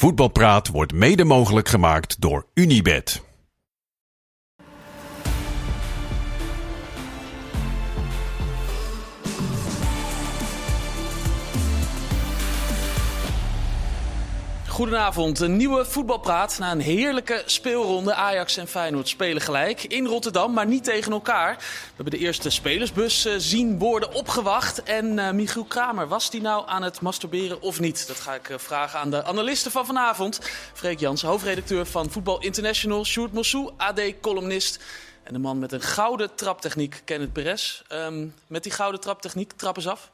Voetbalpraat wordt mede mogelijk gemaakt door Unibed. Goedenavond, een nieuwe voetbalpraat na een heerlijke speelronde. Ajax en Feyenoord spelen gelijk in Rotterdam, maar niet tegen elkaar. We hebben de eerste spelersbus eh, zien worden opgewacht. En uh, Michiel Kramer, was die nou aan het masturberen of niet? Dat ga ik uh, vragen aan de analisten van vanavond. Freek Jans, hoofdredacteur van Voetbal International. Sjoerd Mossou, AD-columnist. En de man met een gouden traptechniek, Kenneth Perez. Um, met die gouden traptechniek, trap eens af.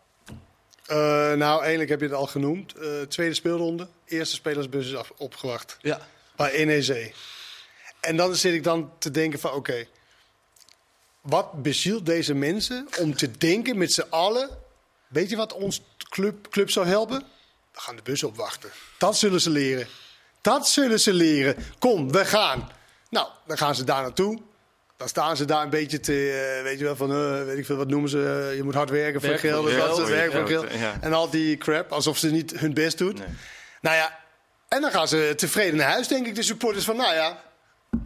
Uh, nou, eigenlijk heb je het al genoemd. Uh, tweede speelronde, eerste spelersbus is af, opgewacht. Ja. Bij NEC. En dan zit ik dan te denken van, oké, okay, wat bezielt deze mensen om te denken met z'n allen, weet je wat ons club, club zou helpen? We gaan de bus opwachten. Dat zullen ze leren. Dat zullen ze leren. Kom, we gaan. Nou, dan gaan ze daar naartoe. Dan staan ze daar een beetje te, uh, weet je wel, van, uh, weet ik veel, wat noemen ze, uh, je moet hard werken voor geld, ja, dat werk voor geld. ja. En al die crap, alsof ze niet hun best doet. Nee. Nou ja, en dan gaan ze tevreden naar huis, denk ik, de supporters van, nou ja,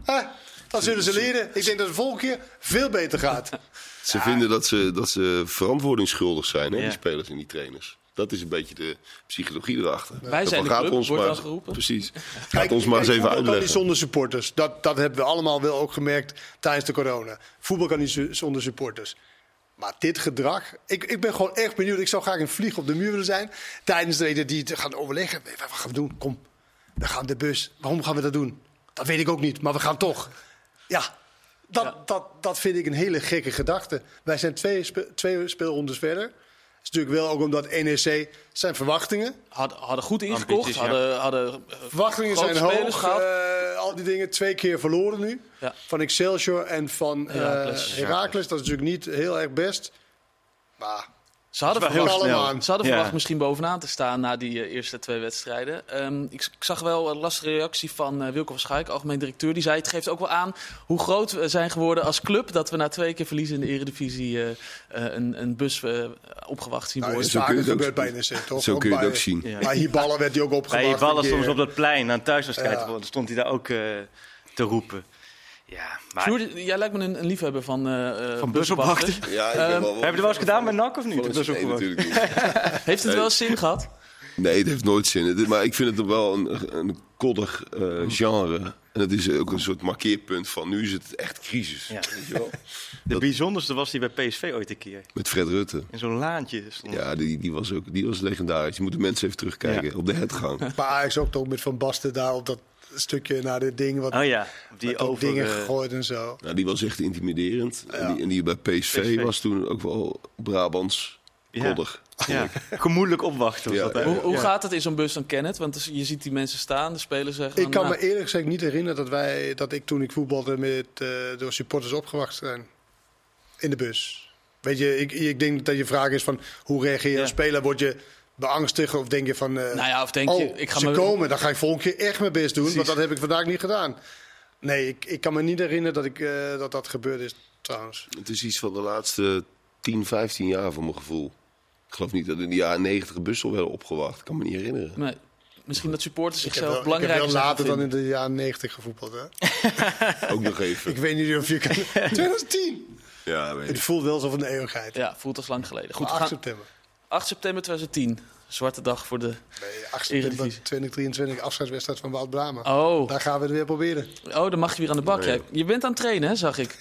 hè, dat zullen ze leren. Ik denk dat het de volgende keer veel beter gaat. Ze vinden dat ze, dat ze verantwoordingsschuldig zijn, hè, Ja. die spelers en die trainers. Dat is een beetje de psychologie erachter. Wij zijn de club, wordt maar, dan geroepen. Precies. Gaat Kijk, ons maar eens even voetbal kan niet uitleggen. zonder supporters. Dat, dat hebben we allemaal wel ook gemerkt tijdens de corona. Voetbal kan niet zonder supporters. Maar dit gedrag, ik, ik ben gewoon echt benieuwd. Ik zou graag een vlieg op de muur willen zijn. Tijdens de die te gaan overleggen. Wat gaan we doen? Kom, we gaan de bus. Waarom gaan we dat doen? Dat weet ik ook niet, maar we gaan toch. Ja, dat, Ja. Dat, dat vind ik een hele gekke gedachte. Wij zijn twee, spe- twee speelrondes verder. Het is natuurlijk wel ook omdat NEC zijn verwachtingen. Hadden, hadden goed ingekocht, Ambities, ja. hadden, hadden eh, Verwachtingen zijn hoog. gehad. eh, al die dingen twee keer verloren nu. Ja. Van Excelsior en van eh, Heracles. Heracles. Dat is natuurlijk niet heel erg best. Maar Ze hadden, verwacht, heel ze hadden Ja. verwacht misschien bovenaan te staan na die eh, eerste twee wedstrijden. Ehm, ik, ik zag wel een lastige reactie van eh, Wilco van Schaik, algemeen directeur. Die zei, het geeft ook wel aan hoe groot we zijn geworden als club... dat we na twee keer verliezen in de eredivisie eh, eh, een, een bus opgewacht zien nou, worden. is zo kun je het ook- bij NEC, toch? Zo kun je het bij- ook zien. Ja. Bij werd hij ook opgewacht. Bij ballen een soms op dat plein aan het thuiswedstrijd. Ja. Dan stond hij daar ook eh, te roepen. Ja, maar... Sjoerd, jij lijkt me een, een liefhebber van, eh eh, Van busopwachten. Ja, ik ben wel- Heb je er wel eens gedaan bij NAC of niet? De nee, natuurlijk niet. Heeft het wel eens zin gehad? Nee, het heeft nooit zin. Het- Maar ik vind het wel een, een koddig eh, genre. En het is ook een soort markeerpunt van nu is het echt crisis. Ja. Weet je wel? De bijzonderste was die bij PSV ooit een keer. Met Fred Rutte. In zo'n laantje stond. Ja, die, die, was ook, die was legendarisch. Je moet de mensen even terugkijken op de headgang. Maar Ajax ook toch met Van Basten daar op dat stukje naar dit ding. Wat Oh ja, die over... dingen gegooid en zo. Nou, die was echt intimiderend. En, die, en die bij PSV, PSV. was toen ook wel Brabants koddig. ja, gemoedelijk opwachten Ja. Hoe, hoe Ja. gaat het in zo'n bus dan, Kenneth? Want dus je ziet die mensen staan, de spelers zeggen... Ik kan nou, me eerlijk gezegd niet herinneren dat, wij, dat ik toen ik voetbalde met, eh, door supporters opgewacht zijn. In de bus. Weet je, ik, ik denk dat je vraag is van hoe reageer je Ja. als speler? Word je beangstigd of denk je van... eh, Nou ja, of denk je, oh, ik ga ze me- komen, dan ga ik volgende keer echt mijn best doen. Precies. Want dat heb ik vandaag niet gedaan. Nee, ik, ik kan me niet herinneren dat, ik, eh, dat dat gebeurd is trouwens. Het is iets van de laatste 10, 15 jaar voor mijn gevoel. Ik geloof niet dat in de jaren 90 bussen werden opgewacht. Ik kan me niet herinneren. Nee, misschien dat supporters zichzelf wel, ik heb belangrijker wel later zijn dan in de jaren 90 gevoetbald. Hè? Ook nog even. ik weet niet of je kan... 2010! Ja, weet Het voelt wel alsof een eeuwigheid. Ja, voelt als lang geleden. Goed, Maar we 8 gaan, september. 8 september 2010. Zwarte dag voor de... Nee, 8 september Eredivisie. 2023, afscheidswedstrijd van Wout Brama. Oh, Daar gaan we het weer proberen. oh dan mag je weer aan de bak. Je bent aan het trainen, hè, zag ik.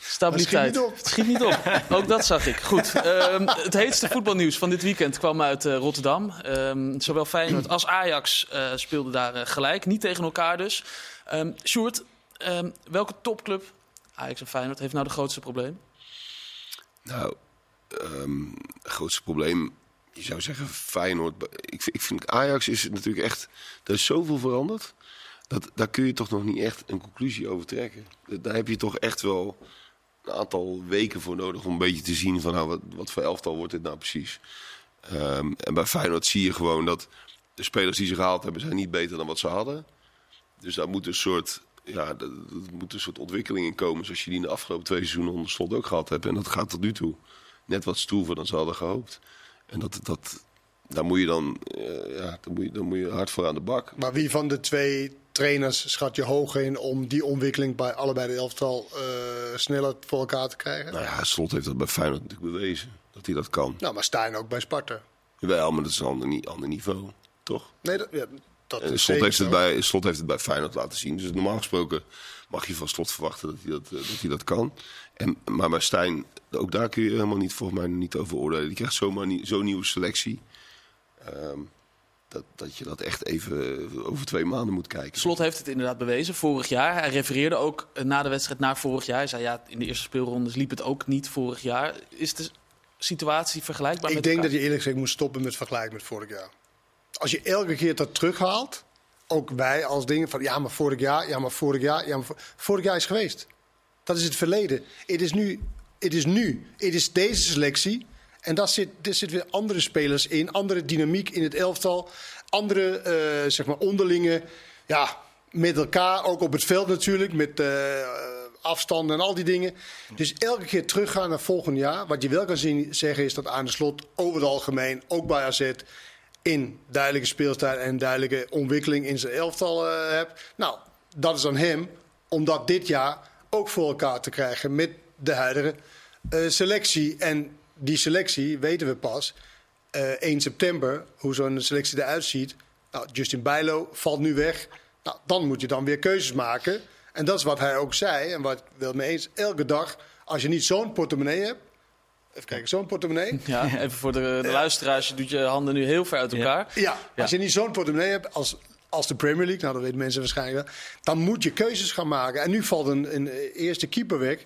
Stabiliteit. Maar Het schiet niet op. Ook dat zag ik. Goed. Ehm, het heetste voetbalnieuws van dit weekend kwam uit eh, Rotterdam. Ehm, zowel Feyenoord als Ajax eh, speelden daar eh, gelijk. Niet tegen elkaar dus. Ehm Sjoerd, ehm, welke topclub, Ajax en Feyenoord, heeft nou de grootste probleem? Nou, het grootste probleem, je zou zeggen Feyenoord. Ik, ik vind Ajax is natuurlijk echt, er is zoveel veranderd. Dat, daar kun je toch nog niet echt een conclusie over trekken. Daar heb je toch echt wel een aantal weken voor nodig om een beetje te zien van nou, wat, wat voor elftal wordt dit nou precies. Ehm, en bij Feyenoord zie je gewoon dat de spelers die ze gehaald hebben, zijn niet beter dan wat ze hadden. Dus daar moet een soort, ja, moet een soort ontwikkeling in komen. Zoals je die in de afgelopen twee seizoenen onder slot ook gehad hebt. En dat gaat tot nu toe net wat stroever dan ze hadden gehoopt. En dat, dat, daar moet je dan, eh, ja, dan moet je, dan moet je hard voor aan de bak. Maar wie van de twee trainers schat je hoog in om die ontwikkeling bij allebei de elftal eh, sneller voor elkaar te krijgen? Nou ja, Slot heeft dat bij Feyenoord natuurlijk bewezen. Dat hij dat kan. Nou, maar Stijn ook bij Sparta. Wel, maar dat is een ander, ander niveau, toch? Nee, dat, ja, dat En is Slot heeft, het bij, Slot heeft het bij Feyenoord laten zien. Dus normaal gesproken mag je van Slot verwachten dat hij dat, eh, dat, hij dat kan. En, maar bij Stijn, ook daar kun je helemaal niet, volgens mij niet over oordelen. Die krijgt zomaar nie- zo'n nieuwe selectie. Ehm, dat, dat je dat echt even over twee maanden moet kijken. Slot heeft het inderdaad bewezen vorig jaar. Hij refereerde ook eh, na de wedstrijd naar vorig jaar. Hij zei ja, in de eerste speelrondes liep het ook niet vorig jaar. Is de situatie vergelijkbaar Ik met denk elkaar? dat je eerlijk gezegd moet stoppen met vergelijken met vorig jaar. Als je elke keer dat terughaalt, ook wij als dingen van ja, maar vorig jaar, ja, maar vorig jaar, ja, maar vo- vorig jaar is geweest. Dat is het verleden. Het is nu, het is nu, het is deze selectie. En daar zit, zitten weer andere spelers in, andere dynamiek in het elftal, andere eh, zeg maar onderlinge, ja, met elkaar, ook op het veld natuurlijk, met eh, afstanden en al die dingen. Dus elke keer teruggaan naar volgend jaar. Wat je wel kan zien, zeggen is dat aan de slot over het algemeen, ook bij AZ, in duidelijke speelstijl en duidelijke ontwikkeling in zijn elftal eh hebt. Nou, dat is aan hem om dat dit jaar ook voor elkaar te krijgen met de huidige eh, selectie. En die selectie weten we pas eh 1 september, hoe zo'n selectie eruit ziet. Nou, Justin Bijlo valt nu weg. Nou, dan moet je dan weer keuzes maken. En dat is wat hij ook zei en wat ik wel mee eens. Elke dag, als je niet zo'n portemonnee hebt. Even kijken, zo'n portemonnee. Ja, even voor de, de luisteraars. Je doet je handen nu heel ver uit elkaar. Ja, als je niet zo'n portemonnee hebt als, als de Premier League, nou dat weten mensen waarschijnlijk wel, dan moet je keuzes gaan maken. En nu valt een, een eerste keeper weg.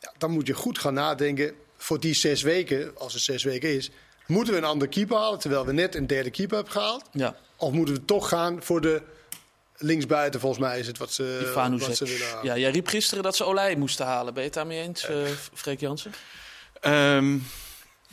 Ja, dan moet je goed gaan nadenken voor die zes weken, als het zes weken is. Moeten we een andere keeper halen, terwijl we net een derde keeper hebben gehaald? Ja, Of moeten we toch gaan voor de linksbuiten, volgens mij is het wat ze, wat ze willen halen. Ja, jij riep gisteren dat ze Olij moesten halen. Ben je het daarmee eens, eh Freek Jansen? Ehm,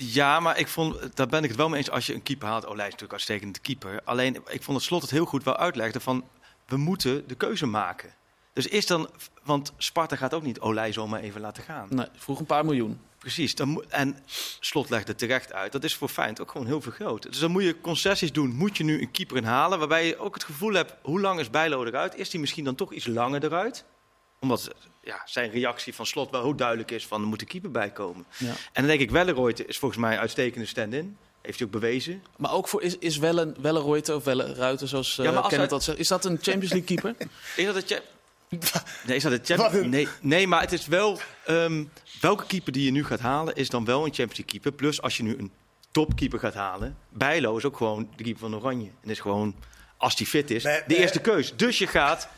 ja, maar ik vond, daar ben ik het wel mee eens als je een keeper haalt. Olij is natuurlijk uitstekend keeper. Alleen, ik vond het slot het heel goed wel uitlegde van, we moeten de keuze maken. Dus is dan, want Sparta gaat ook niet Olij zomaar even laten gaan. Nee, vroeg een paar miljoen. Precies, dan en Slot legde terecht uit. Dat is voor Feyenoord ook gewoon heel veel groot. Dus dan moet je concessies doen. Moet je nu een keeper inhalen waarbij je ook het gevoel hebt... hoe lang is Bijlo eruit? Is hij misschien dan toch iets langer eruit? Omdat ja, zijn reactie van Slot wel heel duidelijk is van... er moet een keeper bij komen. Ja. En dan denk ik, Welleroyte is volgens mij een uitstekende stand-in. Heeft hij ook bewezen. Maar ook voor, is, is Welle, Welle Reuter of Welle Ruiter, zoals eh Ja, maar als Kenneth hij- dat zegt. Is dat een Champions League keeper? Is dat het... cha- Nee, is dat een- nee, nee, maar het is wel... ehm, welke keeper die je nu gaat halen is dan wel een Champions League keeper. Plus als je nu een topkeeper gaat halen... Bijlo is ook gewoon de keeper van Oranje. En is gewoon, als die fit is, Nee, de nee. eerste keus. Dus je gaat...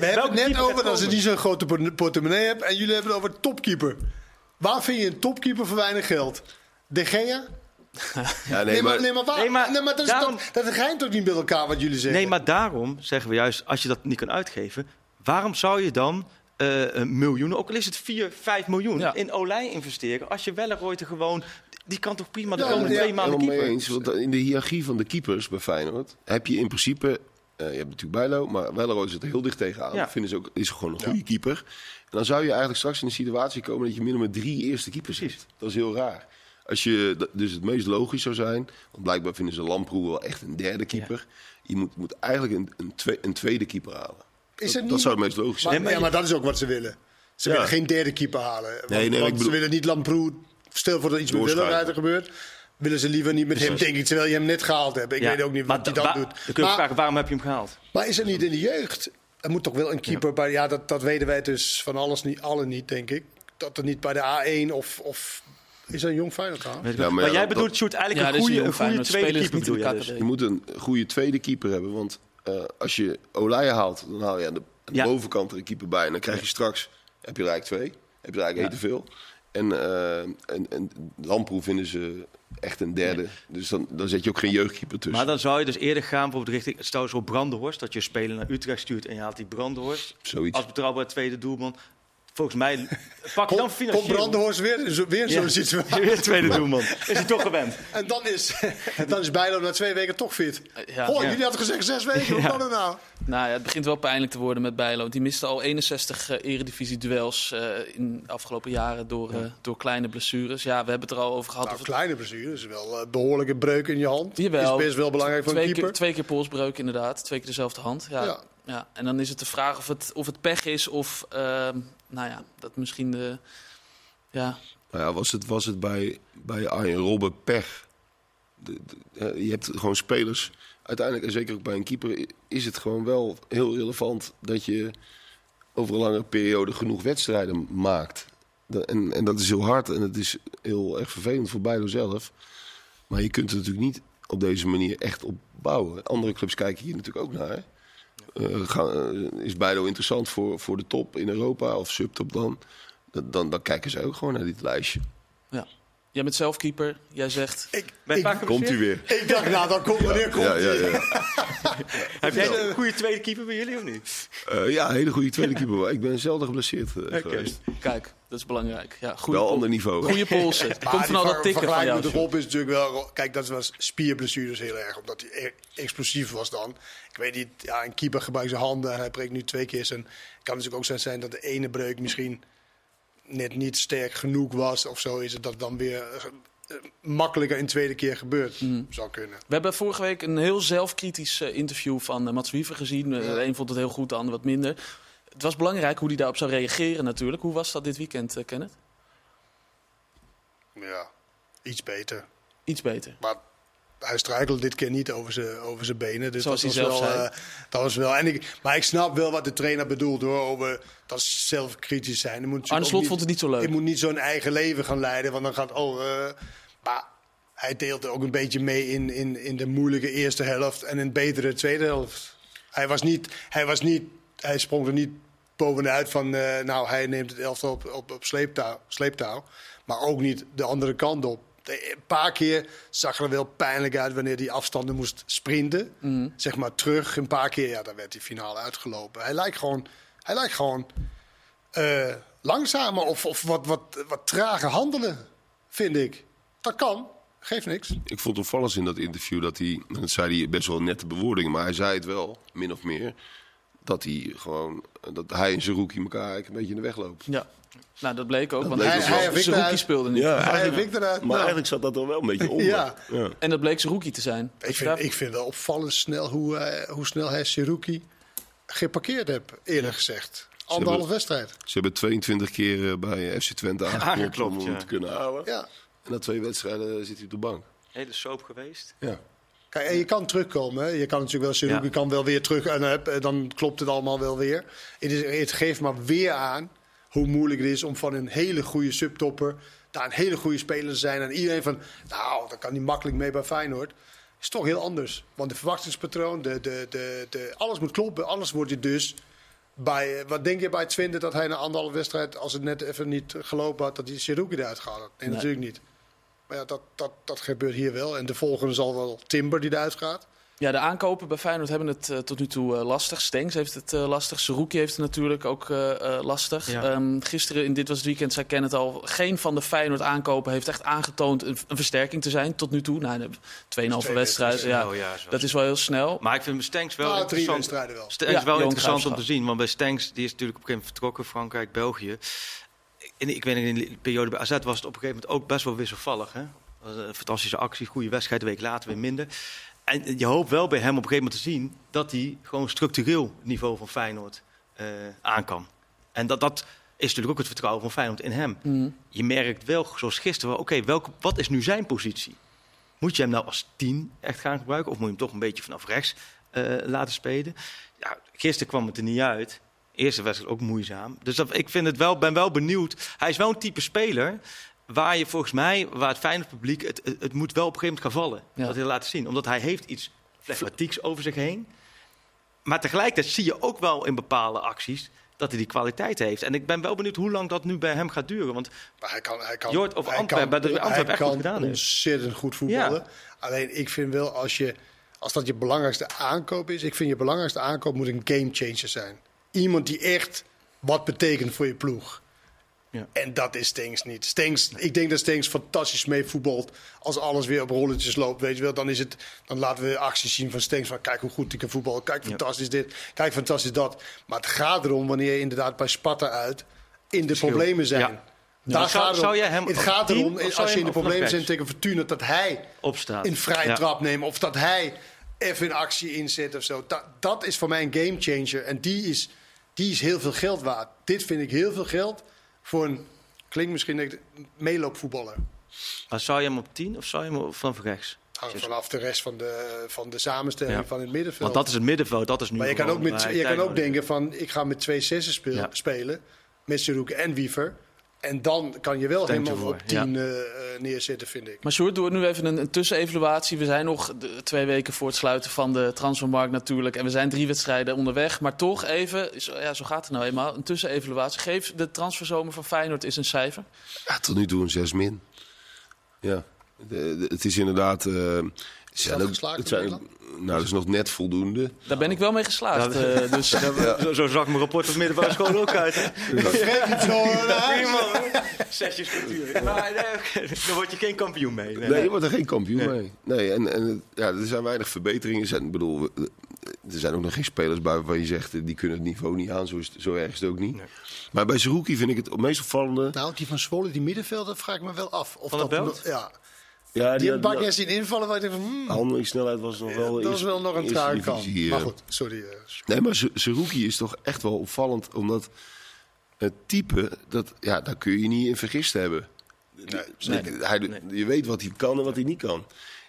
We hebben het net over dat ze niet zo'n grote port- portemonnee hebben. En jullie hebben het over topkeeper. Waar vind je een topkeeper voor weinig geld? De Gea? Ja, Nee, maar, nee, maar waar? Nee, maar dat, is daarom- toch- dat rijmt toch niet met elkaar wat jullie zeggen? Nee, maar daarom zeggen we juist, als je dat niet kan uitgeven... waarom zou je dan eh, een miljoenen, ook al is het 4, 5 miljoen... Ja. in Olij investeren als je Welleroyte gewoon... Die kan toch prima de Ja, komende ja, twee maanden keeper? eens. Want in de hiërarchie van de keepers bij Feyenoord heb je in principe... eh, je hebt natuurlijk Bijlo, maar Welleroy zit er heel dicht tegenaan. Ja. Vinden ze ook, is gewoon een goede keeper. En dan zou je eigenlijk straks in een situatie komen dat je minimum drie eerste keepers hebt. Dat is heel raar. Als je, dus het meest logisch zou zijn, want blijkbaar vinden ze Lamproe wel echt een derde keeper. Je moet, moet eigenlijk een, een, twe- een tweede keeper halen. Is dat, het dat niet- zou het meest logisch Maar, zijn. ja, maar dat is ook wat ze willen. Ze Ja. willen geen derde keeper halen. Want, nee, maar want ik bedoel- ze willen niet Lamproe... Stel voor dat iets met. Willemruiter gebeurt. Willen ze liever niet met hem, denk ik. Terwijl je hem net gehaald hebt. Ik Ja, weet ook niet wat hij da- dan doet. Dan kun je Maar- vragen, waarom heb je hem gehaald? Maar is het niet in de jeugd? Er moet toch wel een keeper bij. Ja, dat, dat weten wij dus van alles niet, allen niet, denk ik. Dat er niet bij de A1 of. of is dat een jong Feyenoord aan? Ja, wel. maar maar ja, jij dat- bedoelt, Sjoerd, eigenlijk Ja, een is goede, een goede tweede Spelers keeper bedoel je dus. Je moet een goede tweede keeper hebben. Want eh, als je Olij haalt, dan haal je aan de, aan de Ja. bovenkant er een keeper bij. En dan krijg je straks, heb je er eigenlijk twee. Heb je er eigenlijk één te veel. En, eh en, en Lamproe vinden ze echt een derde. Dus dan, dan zet je ook geen jeugdkeeper tussen. Maar dan zou je dus eerder gaan bijvoorbeeld richting, stel zo Brandenhorst, dat je speler naar Utrecht stuurt en je haalt die Brandenhorst Zoiets. als betrouwbare tweede doelman. Volgens mij pak je dan Komt financieel. Brandenhorst weer, weer Ja. zo'n situatie. Weer tweede doelman. Is hij toch gewend? En dan is, dan is Bijlo na twee weken toch fit. Ja. Goh, Ja. jullie hadden gezegd zes weken. Hoe kan dat nou? Nou ja, het begint wel pijnlijk te worden met Bijlo. Die miste al 61 eh, eredivisie-duels eh, in de afgelopen jaren door, eh, door kleine blessures. Ja, we hebben het er al over gehad. Nou, of kleine blessure is wel een behoorlijke breuk in je hand. Jawel. Is best wel belangrijk voor een twee, keeper. keer, twee keer polsbreuk inderdaad. Twee keer dezelfde hand. Ja, ja. En dan is het de vraag of het, of het pech is of... ehm, nou ja, dat misschien de... Ja, Nou ja, was het, was het bij, bij Arjen Robben pech? Je hebt gewoon spelers. Uiteindelijk, en zeker ook bij een keeper, is het gewoon wel heel relevant dat je over een lange periode genoeg wedstrijden maakt. En, en dat is heel hard en het is heel erg vervelend voor Bijlo zelf. Maar je kunt er natuurlijk niet op deze manier echt op bouwen. Andere clubs kijken hier natuurlijk ook naar. Eh, gaan- eh, is Bijlo interessant voor, voor de top in Europa of subtop? Dan, dan, dan kijken ze ook gewoon naar dit lijstje. Ja. Jij bent zelf keeper. Jij zegt... Ik, Komt hij weer? ik dacht, nou, dan komt wanneer komt Ja, ja, hij? ja. Heb jij een goede tweede keeper bij jullie of niet? Eh, ja, een hele goede tweede keeper. maar Ik ben zelden geblesseerd eh, geweest. Kijk, dat is belangrijk. Ja, goede Wel pol- ander niveau. Goede polsen. Het komt die van al dat tikken van vergelijking jou. met de Rob is natuurlijk wel... Kijk, dat was spierblessures heel erg. Omdat hij e- explosief was dan. Ik weet niet, ja, een keeper gebruikt zijn handen. en Hij breekt nu twee keer zijn... Het kan natuurlijk ook zo zijn dat de ene breuk misschien net niet sterk genoeg was. Of zo is het dat dan weer eh, eh, makkelijker in de tweede keer gebeurt. Mhm. Zou kunnen. We hebben vorige week een heel zelfkritisch eh, interview van Mats Wiever gezien. De een vond het heel goed, de ander wat minder. Het was belangrijk hoe hij daarop zou reageren natuurlijk. Hoe was dat dit weekend, Kenneth? Ja, iets beter. Iets beter. Maar hij struikelde dit keer niet over zijn, over zijn benen. Dus Zoals dat hij was zelf wel, eh, dat was wel. En ik, maar ik snap wel wat de trainer bedoelt hoor. Over dat ze zelf kritisch zijn. Je moet Arne ook Slot niet- vond het niet zo leuk. Je moet niet zo'n eigen leven gaan leiden. Want dan gaat. Oh, eh, maar hij deelde ook een beetje mee in, in, in de moeilijke eerste helft. En een betere tweede helft. Hij was niet. Hij, was niet, hij sprong er niet bovenuit van. eh, nou, hij neemt het elftal op, op, op sleeptouw, sleeptouw. Maar ook niet de andere kant op. De- Een paar keer zag er wel pijnlijk uit wanneer hij afstanden moest sprinten. Mhm. Zeg maar terug. Een paar keer, ja, dan werd hij finaal uitgelopen. Hij lijkt gewoon, hij lijkt gewoon eh, langzamer of, of wat, wat, wat trager handelen, vind ik. Dat kan, geeft niks. Ik vond het opvallend in dat interview dat hij, dat zei hij best wel nette bewoordingen, maar hij zei het wel, min of meer, dat hij gewoon, dat hij en Zerouki elkaar eigenlijk een beetje in de weg loopt. Ja. Nou, dat bleek ook. Dat want bleek hij, hij, Zerouki speelde niet. Ja, Hij eruit. maar Nou. eigenlijk zat dat er wel een beetje onder. Ja. ja. En dat bleek Zerouki te zijn. Ik vind, daar- ik vind wel opvallend snel hoe, eh, hoe snel hij Seruki geparkeerd heeft, eerlijk gezegd. Anderhalf wedstrijd. Ze hebben 22 keer eh, bij FC Twente aangeklopt, om hem ja. te kunnen halen. Ja. En na twee wedstrijden zit hij op de bank. Hele soap geweest. Ja. Kijk, en je kan terugkomen. Hè. Je kan natuurlijk wel Ja. kan wel weer terug. En eh, dan klopt het allemaal wel weer. Het, is, het geeft maar weer aan hoe moeilijk het is om van een hele goede subtopper daar een hele goede speler te zijn. En iedereen van, nou, daar kan hij makkelijk mee bij Feyenoord. Is toch heel anders. Want de verwachtingspatroon, de, de, de, de, alles moet kloppen. Alles wordt je dus bij, eh, wat denk je bij Twente dat hij na anderhalve wedstrijd, als het net even niet gelopen had, dat hij Seruki eruit had? Nee, Nee. natuurlijk niet. Maar ja, dat, dat, dat gebeurt hier wel. En de volgende zal wel Timber die eruit gaat. Ja, de aankopen bij Feyenoord hebben het eh, tot nu toe eh, lastig. Stengs heeft het eh, lastig. Zerouki heeft het natuurlijk ook lastig. Ja. Ehm, gisteren, in Dit Was Het Weekend, zei Ken het al... geen van de Feyenoord aankopen heeft echt aangetoond een, een versterking te zijn tot nu toe. Nou, de 2,5 Twee wedstrijden, ja, Oh ja, dat is wel heel snel. Maar ik vind Stenks wel Nou, drie interessant. wel. Stenks Ja, wel interessant om te zien. Want bij Stenks, die is natuurlijk op een gegeven moment vertrokken. Frankrijk, België. En ik weet in de periode bij AZ was het op een gegeven moment ook best wel wisselvallig. Hè? Een fantastische actie, goede wedstrijd, een week later weer minder. En je hoopt wel bij hem op een gegeven moment te zien dat hij gewoon structureel niveau van Feyenoord eh, aan kan. En dat, dat is natuurlijk ook het vertrouwen van Feyenoord in hem. Mhm. Je merkt wel, zoals gisteren, oké, welke wat is nu zijn positie? Moet je hem nou als tien echt gaan gebruiken? Of moet je hem toch een beetje vanaf rechts eh, laten spelen? Ja, gisteren kwam het er niet uit. Eerste wedstrijd ook moeizaam. Dus dat, ik vind het wel, ben wel benieuwd. Hij is wel een type speler waar je volgens mij, waar het fijne publiek, het, het, het moet wel op een gegeven moment gaan vallen. Ja. Dat hij laten zien. Omdat hij heeft iets flegmatieks over zich heen. Maar tegelijkertijd zie je ook wel in bepaalde acties dat hij die kwaliteit heeft. En ik ben wel benieuwd hoe lang dat nu bij hem gaat duren. Want Maar hij kan, hij kan, Jort of hij Antwerpen, kan, dat Antwerpen echt goed kan gedaan heeft. ontzettend goed voetballen. Alleen ik vind wel, als, je, als dat je belangrijkste aankoop is... Ik vind je belangrijkste aankoop moet een gamechanger zijn. Iemand die echt wat betekent voor je ploeg. Ja. En dat is Stenks niet. Stenks, ik denk dat Stenks fantastisch mee voetbalt. Als alles weer op rolletjes loopt, weet je wel. Dan, is het, dan laten we acties zien van Stenks. Van kijk hoe goed hij kan voetballen. Kijk fantastisch dit. Kijk fantastisch dat. Maar het gaat erom wanneer je inderdaad bij Sparta uit in de problemen zijn. Ja. Daar Ja. Zou- gaat zou jij hem het gaat erom, als je in de problemen bent tegen Fortuna, dat hij Opstaat. een vrije Ja. trap neemt. Of dat hij even in actie inzet of zo. Dat, dat is voor mij een gamechanger. En die is, die is heel veel geld waard. Dit vind ik heel veel geld voor een, klinkt misschien een meeloopvoetballer. Maar zou je hem op 10 of zou je hem op- vanaf rechts? Hangt vanaf de rest van de, van de samenstelling Ja. van het middenveld. Want dat is het middenveld, dat is nu maar je kan ook, met, je kan ook denken van, ik ga met twee zessen speel- Ja. spelen. Met Zeroek en Wiever. En dan kan je wel helemaal op 10 eh, eh, neerzetten, vind ik. Maar Sjoerd, doe nu even een, een tussenevaluatie. We zijn nog de- twee weken voor het sluiten van de transfermarkt natuurlijk. En we zijn drie wedstrijden onderweg. Maar toch even, zo, ja, zo gaat het nou eenmaal, een tussenevaluatie. Geef de transferzomer van Feyenoord eens een cijfer. Ja, tot nu toe een 6 min. Ja, de- de- het is inderdaad. eh, dat ook- geslaagd in zijn, nou, dat is nog net voldoende. Daar ben ik wel mee geslaagd. eh, dus, Zo, zo zag mijn rapport op middelbare school ook uit. Zesjes kwartier. Maar nee, oké, dan word je geen kampioen mee. Nee, Nee, je wordt er geen kampioen mee. Nee, en, en ja, er zijn weinig verbeteringen. Er Zijn, ik bedoel, er zijn ook nog geen spelers bij waarvan je zegt, eh, die kunnen het niveau niet aan. Zo, is het, zo erg is het ook niet. Nee. Maar bij Zerouki vind ik het meest opvallende. Nou, die van Zwolle, die middenveld, dat vraag ik me wel af. Of Van dat Belt? Ja, Ja, die keer zien invallen waar ik denk van... hmm, handelingssnelheid was nog wel. dat is wel nog een trage kant. Maar goed, sorry. eh, Nee, maar Zerouki is toch echt wel opvallend. Omdat het type, dat, ja, daar kun je niet in vergist hebben. Nee. Hij, Je weet wat hij kan en wat hij niet kan.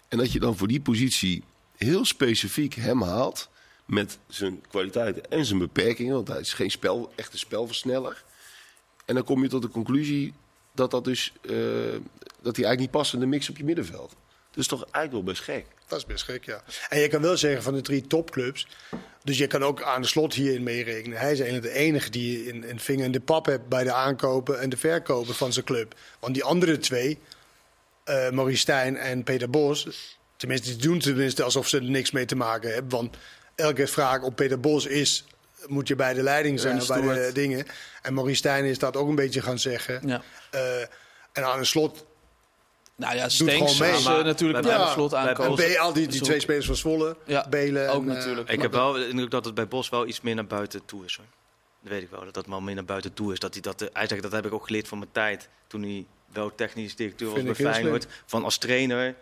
En dat je dan voor die positie heel specifiek hem haalt. Met zijn kwaliteiten en zijn beperkingen. Want hij is geen spel, echte spelversneller. En dan kom je tot de conclusie dat, dat, dus, eh, dat hij eigenlijk niet past in de mix op je middenveld. Is toch eigenlijk wel best gek. Dat is best gek, ja. En je kan wel zeggen van de drie topclubs. Dus je kan ook aan de slot hierin meerekenen. Hij is eigenlijk de enige die een, een vinger in de pap heeft bij de aankopen en de verkopen van zijn club. Want die andere twee, eh Maurice Stijn en Peter Bos, tenminste, die doen tenminste alsof ze er niks mee te maken hebben. Want elke vraag op Peter Bos is: moet je bij de leiding zijn bij de dingen? En Maurice Stijn is dat ook een beetje gaan zeggen. ja. Eh, en aan de slot Nou ja, gewoon Stenks mee. is eh, natuurlijk Ja. de slot aankomen. en B, al die, die twee spelers van Zwolle, Ja, Belen. ook en, eh, natuurlijk. Ik heb wel de indruk dat het bij Bos wel iets meer naar buiten toe is. Hoor. Dat weet ik wel, dat dat wel meer naar buiten toe is. Dat hij, dat, hij zegt, dat heb ik ook geleerd van mijn tijd. Toen hij wel technisch directeur was bij Feyenoord. Van als trainer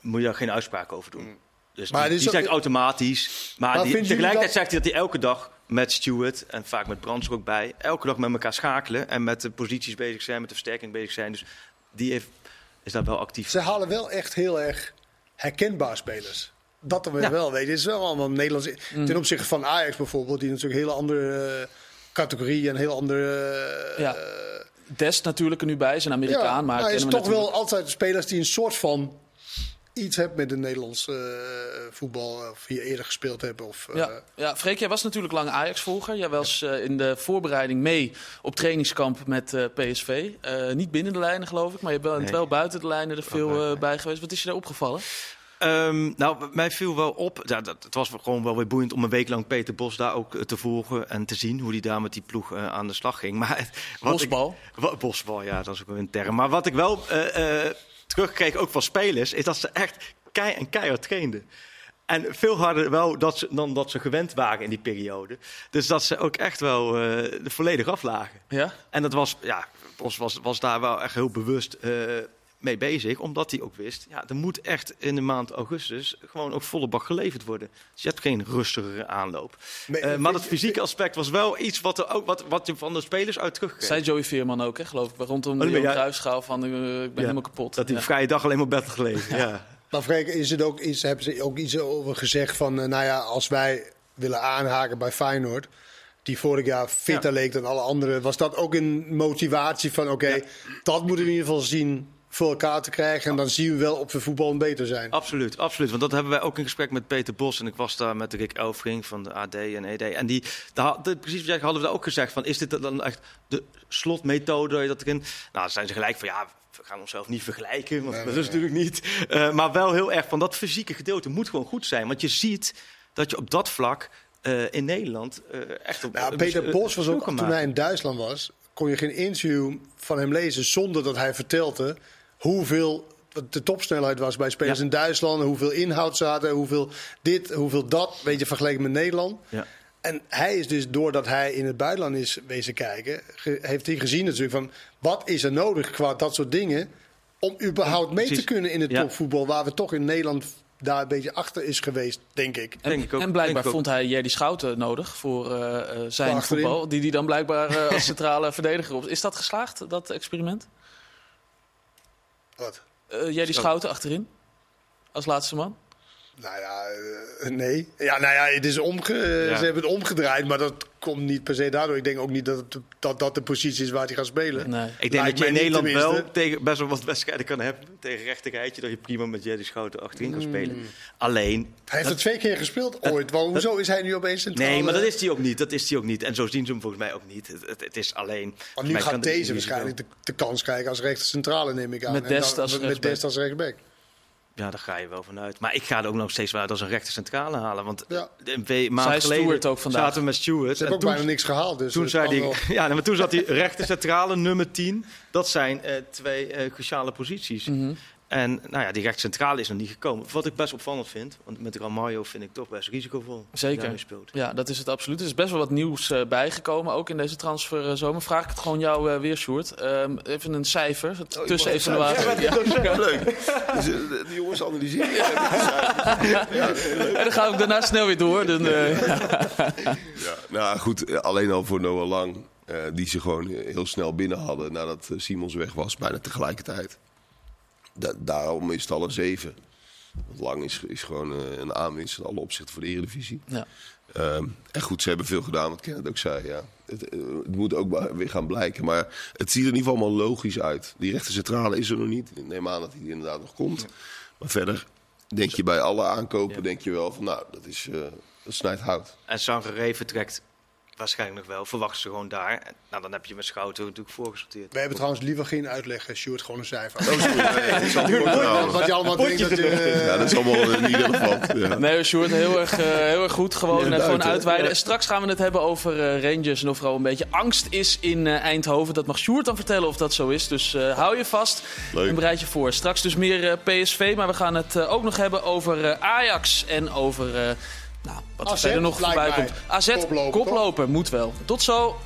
moet je daar geen uitspraak over doen. Dus Maar die, zegt automatisch. Maar, Maar die, tegelijkertijd dat- zegt hij dat hij elke dag met Stewart en vaak met Brands ook bij... elke dag met elkaar schakelen en met de posities bezig zijn, met de versterking bezig zijn. Dus die heeft, is daar wel actief. Ze halen wel echt heel erg herkenbaar spelers. Dat dan weer Ja. wel, weet je. Het is wel allemaal Nederlands. Ten opzichte van Ajax bijvoorbeeld, die natuurlijk een hele andere eh, categorie en een heel andere... eh, Ja. Dest natuurlijk er nu bij, is een Amerikaan. ja, maar het is kennen we toch wel altijd spelers die een soort van iets hebben met het Nederlands eh, voetbal. Of hier eerder gespeeld hebben. Of, eh, Ja, ja, Freek, jij was natuurlijk lang Ajax-volger. Jij was eh, in de voorbereiding mee op trainingskamp met eh, PSV. Eh, niet binnen de lijnen, geloof ik, maar je bent wel, Nee. wel buiten de lijnen er veel eh, bij geweest. Wat is je daar opgevallen? Ehm, nou, mij viel wel op. Ja, dat, het was gewoon wel weer boeiend om een week lang Peter Bos daar ook eh, te volgen en te zien hoe hij daar met die ploeg eh, aan de slag ging. Maar wat Bosbal. Ik, wat, bosbal, ja, dat is ook een term. Maar wat ik wel eh, eh, terugkreeg ook van spelers, is dat ze echt kei en keihard trainden. En veel harder wel dat ze, dan dat ze gewend waren in die periode. Dus dat ze ook echt wel eh, volledig aflagen. Ja? En dat was, ja, Bos was, was daar wel echt heel bewust eh, mee bezig. Omdat hij ook wist, ja, er moet echt in de maand augustus gewoon ook volle bak geleverd worden. Dus je hebt geen rustigere aanloop. Maar, Eh, maar dat je- fysieke aspect was wel iets wat, er ook, wat, wat je van de spelers uit terugkreeg. Zei Joey Veerman ook, hè, geloof ik. Rondom de Oh, ja. Van eh, ik ben helemaal kapot. Dat hij Ja. de vrije dag alleen maar bed gelegen. ja. Maar Freek, is het ook iets, hebben ze ook iets over gezegd van, eh, nou ja, als wij willen aanhaken bij Feyenoord, die vorig jaar fitter Ja. leek dan alle anderen, was dat ook een motivatie van, oké, dat moeten we in ieder geval zien voor elkaar te krijgen en dan zien we wel of we voetbal beter zijn. Absoluut, absoluut. Want dat hebben wij ook in gesprek met Peter Bos. En ik was daar met Rick Elfring van de AD en ED. En die, daar, de, precies wat jij hadden we daar ook gezegd. Van, is dit dan echt de slotmethode? Dat erin... Nou, dan zijn ze gelijk van ja, we gaan onszelf niet vergelijken. Want dat is natuurlijk niet. Eh, maar wel heel erg van dat fysieke gedeelte moet gewoon goed zijn. Want je ziet dat je op dat vlak eh, in Nederland eh, echt op... Nou, Peter Bos was ook, toen hij in Duitsland was, kon je geen interview van hem lezen zonder dat hij vertelde hoeveel de topsnelheid was bij spelers Ja. in Duitsland, hoeveel inhoud zaten, hoeveel dit, hoeveel dat, weet je, vergeleken met Nederland. Ja. En hij is dus, doordat hij in het buitenland is wezen kijken, ge- heeft hij gezien natuurlijk van wat is er nodig qua dat soort dingen om überhaupt mee te kunnen in het Ja. topvoetbal, waar we toch in Nederland daar een beetje achter is geweest, denk ik. En, Denk ik ook. en blijkbaar Denk ik ook. vond hij Jerdy Schouten nodig voor eh, eh, zijn voetbal. Die hij dan blijkbaar eh, als centrale verdediger op. Is dat geslaagd, dat experiment? Wat? Eh Jerdy Schouten achterin? Als laatste man? Nou ja, eh, nee. Ja, nou ja, het is omge eh, Ja. ze hebben het omgedraaid, maar dat komt niet per se daardoor. Ik denk ook niet dat het, dat, dat de positie is waar hij gaat spelen. Nee. Ik denk Lijkt dat je in Nederland wel tegen best wel wat wedstrijden kan hebben. Tegen rechterrijtje, dat je prima met Jerry Schouten achterin kan Hmm. spelen. Alleen, Hij heeft er twee keer gespeeld ooit. Wel, hoezo is hij nu opeens centraal? nee, maar dat is hij ook niet. Dat is hij ook niet. En zo zien ze hem volgens mij ook niet. Het, het, het is alleen... Volgens nu gaat het deze waarschijnlijk de, de kans krijgen als rechter centrale, neem ik aan. Met als. Dest als rechtsback. Ja, daar ga je wel vanuit. Maar ik ga er ook nog steeds wel uit als een rechter centrale halen. Want Ja. een maand geleden Stuart ook vandaag. zaten we met Stuart. Ze en hebben ook toen, bijna niks gehaald. Dus toen, zei ja, maar toen zat hij rechter centrale, nummer 10. Dat zijn eh, twee eh, cruciale posities. Mhm. En nou ja, die rechtscentrale is nog niet gekomen. Wat ik best opvallend vind. Want met Ramaljo vind ik toch best risicovol. Zeker. speelt. Ja, dat is het absoluut. Er is best wel wat nieuws eh, bijgekomen, ook in deze transferzomer. Vraag ik het gewoon jou eh, weer, Sjoerd. Ehm, even een cijfer, Oh, tussen evaluatie. Ja. Ja, leuk. Dus, eh, de, jongens analyseren. En dan gaan we daarna snel weer door. Dan, eh, Ja, nou goed, alleen al voor Noah Lang. eh, die ze gewoon heel snel binnen hadden nadat Simons weg was, bijna tegelijkertijd. Da- daarom is het al een zeven. Want Lang is, is gewoon eh, een aanwinst in alle opzichten voor de Eredivisie. ja. Ehm, en goed, ze hebben veel gedaan, wat Kenneth ook zei. Ja. Het, eh, het moet ook weer gaan blijken. Maar het ziet er in ieder geval allemaal logisch uit. Die rechter centrale is er nog niet. Ik neem aan dat hij er inderdaad nog komt. Maar verder denk je bij alle aankopen, Ja. denk je wel van nou, dat, is, eh, dat snijdt hout. En Sangaré vertrekt waarschijnlijk nog wel. Verwachten ze gewoon daar. Nou, dan heb je met Schouten natuurlijk voorgesorteerd. We hebben trouwens liever geen uitleg, eh, Sjoerd, gewoon een cijfer. Oh, sorry. Nee, dat is. Wat je allemaal denkt dat je... eh, Ja, dat is allemaal niet relevant. Ja. Nee, Sjoerd, heel erg, eh, heel erg goed. Gewoon, Ja, gewoon uitweiden. En straks gaan we het hebben over eh, Rangers en of er al een beetje angst is in eh, Eindhoven. Dat mag Sjoerd dan vertellen of dat zo is. Dus eh, hou je vast Leuk. en bereid je voor. Straks dus meer eh, PSV, maar we gaan het ook nog hebben over eh, Ajax en over... eh, nou, wat er AZ, verder nog voorbij mij. komt. AZ, Koploper, koploper, moet wel. Tot zo.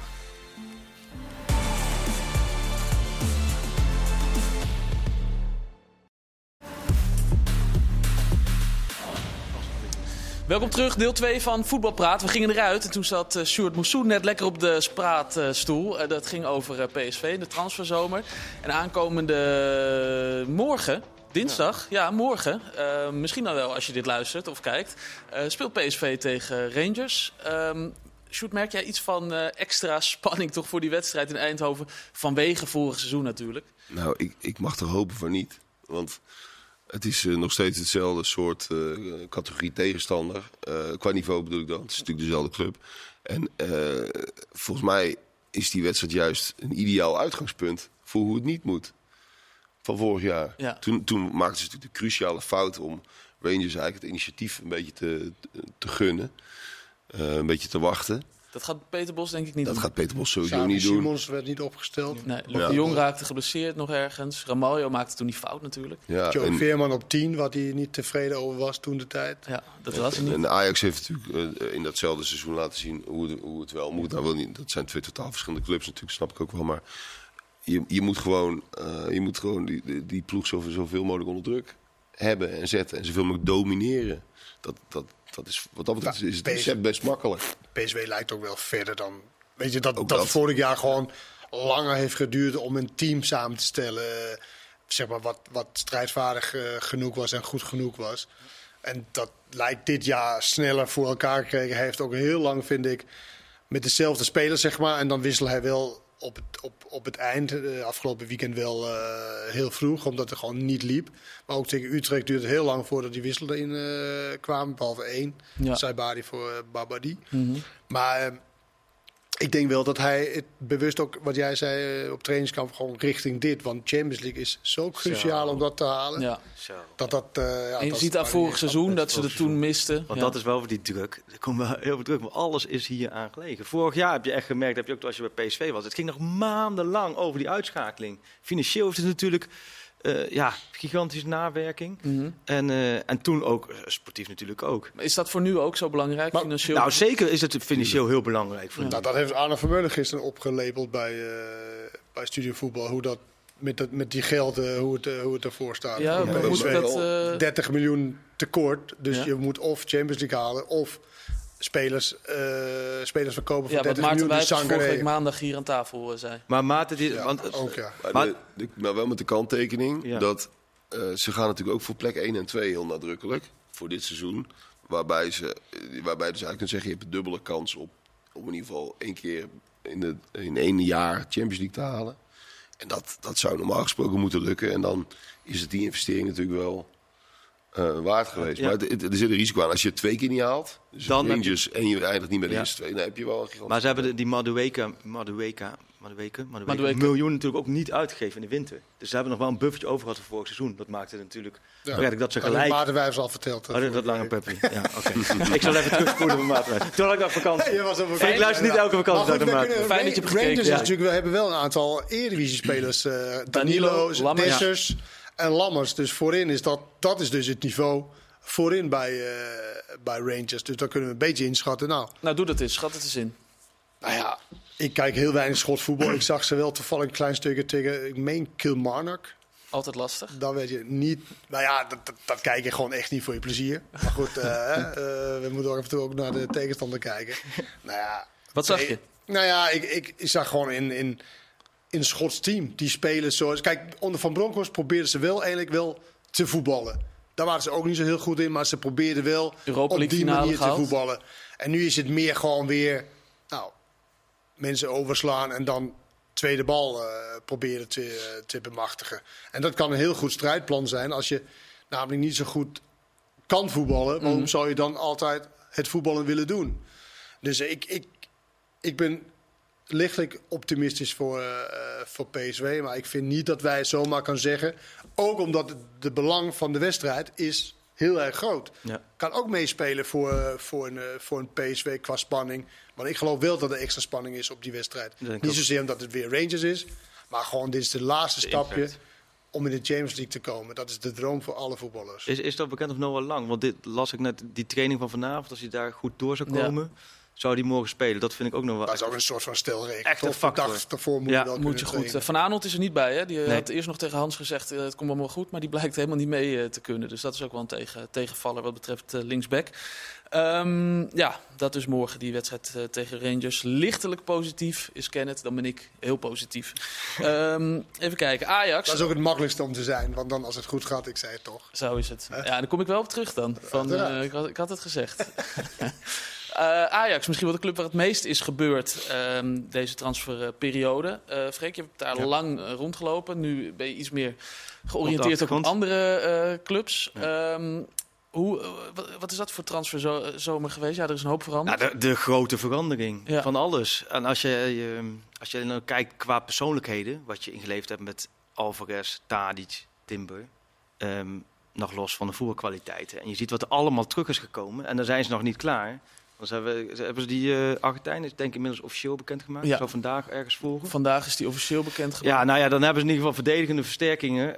Welkom terug, deel 2 van Voetbalpraat. We gingen eruit en toen zat uh, Sjoerd Moussoen net lekker op de spraatstoel. Uh, dat ging over uh, PSV, de transferzomer. En aankomende morgen, dinsdag, ja, morgen, uh, misschien dan wel als je dit luistert of kijkt, uh, speelt PSV tegen Rangers. Um, merk jij iets van uh, extra spanning toch voor die wedstrijd in Eindhoven? Vanwege vorig seizoen natuurlijk. Nou, ik, ik mag er hopen van niet. Want het is nog steeds hetzelfde soort categorie tegenstander. Qua niveau bedoel ik dan. Het is natuurlijk dezelfde club. En volgens mij is die wedstrijd juist een ideaal uitgangspunt voor hoe het niet moet. Van vorig jaar. Ja. Toen, toen maakten ze natuurlijk de cruciale fout om Rangers eigenlijk het initiatief een beetje te, te gunnen. Uh, een beetje te wachten. Dat gaat Peter Bos denk ik niet dat doen. gaat Peter Bos sowieso niet doen. Simons werd niet opgesteld. Nee, Luc Ja. de Jong raakte geblesseerd nog ergens. Ramaljo maakte toen die fout natuurlijk. Ja, Joe en, Veerman op 10, wat hij niet tevreden over was toen de tijd. Ja, dat was het niet. en Ajax heeft natuurlijk uh, in datzelfde seizoen laten zien hoe het, hoe het wel moet. Nou, wel niet, dat zijn twee totaal verschillende clubs natuurlijk, snap ik ook wel. Maar je, je moet gewoon, uh, je moet gewoon die, die, ploeg zoveel, zoveel mogelijk onder druk hebben en zetten. En zoveel mogelijk domineren. Dat, dat, dat is, wat dat betreft is het recept best makkelijk. PSW lijkt ook wel verder dan... Weet je, dat, dat, dat. vorig jaar gewoon langer heeft geduurd om een team samen te stellen. eh, Zeg maar wat, wat strijdvaardig uh, genoeg was en goed genoeg was. En dat lijkt dit jaar sneller voor elkaar gekregen. Hij heeft ook heel lang, vind ik, met dezelfde spelers, zeg maar. En dan wisselde hij wel op het, op, op het eind, uh, afgelopen weekend wel uh, heel vroeg, omdat het gewoon niet liep. Maar ook tegen Utrecht duurde het heel lang voordat die wissel erin uh, kwamen, behalve één. Ja. Saibari voor Babadi. Mhm. Maar Ik denk wel dat hij het bewust ook, wat jij zei eh, op trainingskamp, gewoon richting dit. Want Champions League is zo cruciaal Zo. om dat te halen. Ja. Zo. Dat dat, eh, ja, En je dat ziet daar vorig seizoen dat ze er toen misten. Want Ja. dat is wel voor die druk. Er komt wel heel veel druk, maar alles is hier aan gelegen. Vorig jaar heb je echt gemerkt, heb je ook als je bij PSV was, het ging nog maandenlang over die uitschakeling. Financieel heeft het natuurlijk eh, ja, gigantische nawerking. Mhm. En, eh, en toen ook, eh, sportief natuurlijk ook. Maar Is dat voor nu ook zo belangrijk, Maar- financieel? Nou, zeker is het financieel heel belangrijk voor Nou, dat heeft Arne Vermeulen gisteren opgelabeld bij, eh bij Studio Voetbal. Hoe dat met, dat, met die gelden, hoe het, hoe het ervoor staat. ja, ik dat... eh, 30 miljoen tekort. Dus Ja. je moet of Champions League halen of spelers, eh, spelers verkopen voor ja, wat 30 Maarten miljoen. Vorige week Sangaré. maandag hier aan tafel zei. Maar Maarten, die, Ja, want, ook ja. Maar, Maar- de- de- maar wel met de kanttekening Ja. dat eh, ze gaan natuurlijk ook voor plek 1 en 2 heel nadrukkelijk voor dit seizoen. Waarbij, ze, waarbij dus eigenlijk kunt zeggen, je hebt een dubbele kans op om in ieder geval één keer in, de, in één jaar Champions League te halen. En dat, dat zou normaal gesproken moeten lukken. En dan is het die investering natuurlijk wel eh, waard geweest. Ja. Maar het- het- er zit een risico aan. Als je het twee keer niet haalt, dus Dan heb je- Rangers en je eindigt niet bij de Ja. eerste twee, dan heb je wel een gigantisch maar ze hebben de, die Madueka, Madueka, Madueke, Madueke, Madueke. miljoen natuurlijk ook niet uitgegeven in de winter. Dus ze hebben nog wel een buffertje over gehad voor vorig seizoen. Dat maakte het natuurlijk Ja. dat ze gelijk... Maarten Wijfels al verteld. Oh, dat, dat lange puppy. Ja, oké. ik zal even terugspoelen met Maarten. Toen had ik op vakantie. Je was op Ik luister niet elke vakantie naar de we Maarten. Fijn dat je hebt gekeken. Rangers Ja. is natuurlijk, we hebben wel een aantal Eredivisie-spelers. eh Danilo, Danilo, Lammers. Dessers en Lammers. Dus voorin is dat, dat is dus het niveau voorin bij, eh, bij Rangers. Dus dan kunnen we een beetje inschatten. Nou, Nou, doe dat eens. Schat het eens in. nou ja, ik kijk heel weinig schotvoetbal. ik zag ze wel toevallig een klein stukje tegen, ik meen Kilmarnock. Altijd lastig. Dan weet je niet. Nou ja, dat, dat, dat kijk je gewoon echt niet voor je plezier. Maar goed, eh, eh, we moeten ook af en toe ook naar de tegenstander kijken. Nou ja. Wat zag je? Nou ja, ik, ik, ik zag gewoon in, in, in een Schots team die spelen zoals. Kijk, onder Van Bronckhorst probeerden ze wel eigenlijk wel te voetballen. Daar waren ze ook niet zo heel goed in, maar ze probeerden wel Europa op die manier te voetballen. En nu is het meer gewoon weer. Nou, mensen overslaan en dan tweede bal eh, proberen te, eh, te bemachtigen. En dat kan een heel goed strijdplan zijn als je namelijk niet zo goed kan voetballen. Waarom Mhm. zou je dan altijd het voetballen willen doen? Dus ik, ik, ik ben lichtelijk optimistisch voor, eh, voor PSV. Maar ik vind niet dat wij het zomaar kan zeggen. Ook omdat het de belang van de wedstrijd is heel erg groot. Ja. Kan ook meespelen voor, eh, voor, een, eh, voor een PSV qua spanning. Want ik geloof wel dat er extra spanning is op die wedstrijd. denk Niet ook. zozeer omdat het weer Rangers is. Maar gewoon dit is de laatste De stapje impact. om in de Champions League te komen. Dat is de droom voor alle voetballers. Is, is dat bekend of Noah Lang? Want dit las ik net, die training van vanavond, als hij daar goed door zou Ja. Zou die morgen spelen. Dat vind ik ook nog wel Dat is ook een soort van stelregel. Echt een Toch? factor. Dag ervoor moet Ja, je Moet je goed. trainen. eh, Van Aanholt is er niet bij. Hè? Die eh, Nee. had eerst nog tegen Hans gezegd: eh, het komt allemaal goed. Maar die blijkt helemaal niet mee te kunnen. Dus dat is ook wel een tegen, tegenvaller wat betreft linksback. Ehm, ja, dat is morgen die wedstrijd tegen Rangers. Lichtelijk positief is Kenneth. Dan ben ik heel positief. Ehm, even kijken. Ajax. Dat is ook het makkelijkste om te zijn. Want dan als het goed gaat, ik zei het toch. Zo is het. Ja, daar kom ik wel op terug dan. Van, eh, ik, had, ik had het gezegd. Eh, Ajax, misschien wel de club waar het meest is gebeurd ehm, deze transferperiode. Eh Freek, je hebt daar Ja. lang eh, rondgelopen. Nu ben je iets meer georiënteerd op, andere clubs. Ehm, hoe, wat, is dat voor transferzomer geweest? Ja, er is een hoop veranderd. Nou, de, de grote verandering Ja. van alles. En als je, je, als je nou kijkt qua persoonlijkheden, wat je ingeleefd hebt met Alvarez, Tadic, Timber, ehm, nog los van de voetbalkwaliteiten. En je ziet wat er allemaal terug is gekomen. En dan zijn ze nog niet klaar. Dan hebben, ze- hebben ze die eh Argentijn, is denk ik inmiddels officieel bekendgemaakt. Ja. Zo vandaag ergens volgen. Vandaag is die officieel bekend geworden. Ja, nou ja, dan hebben ze in ieder geval verdedigende versterkingen.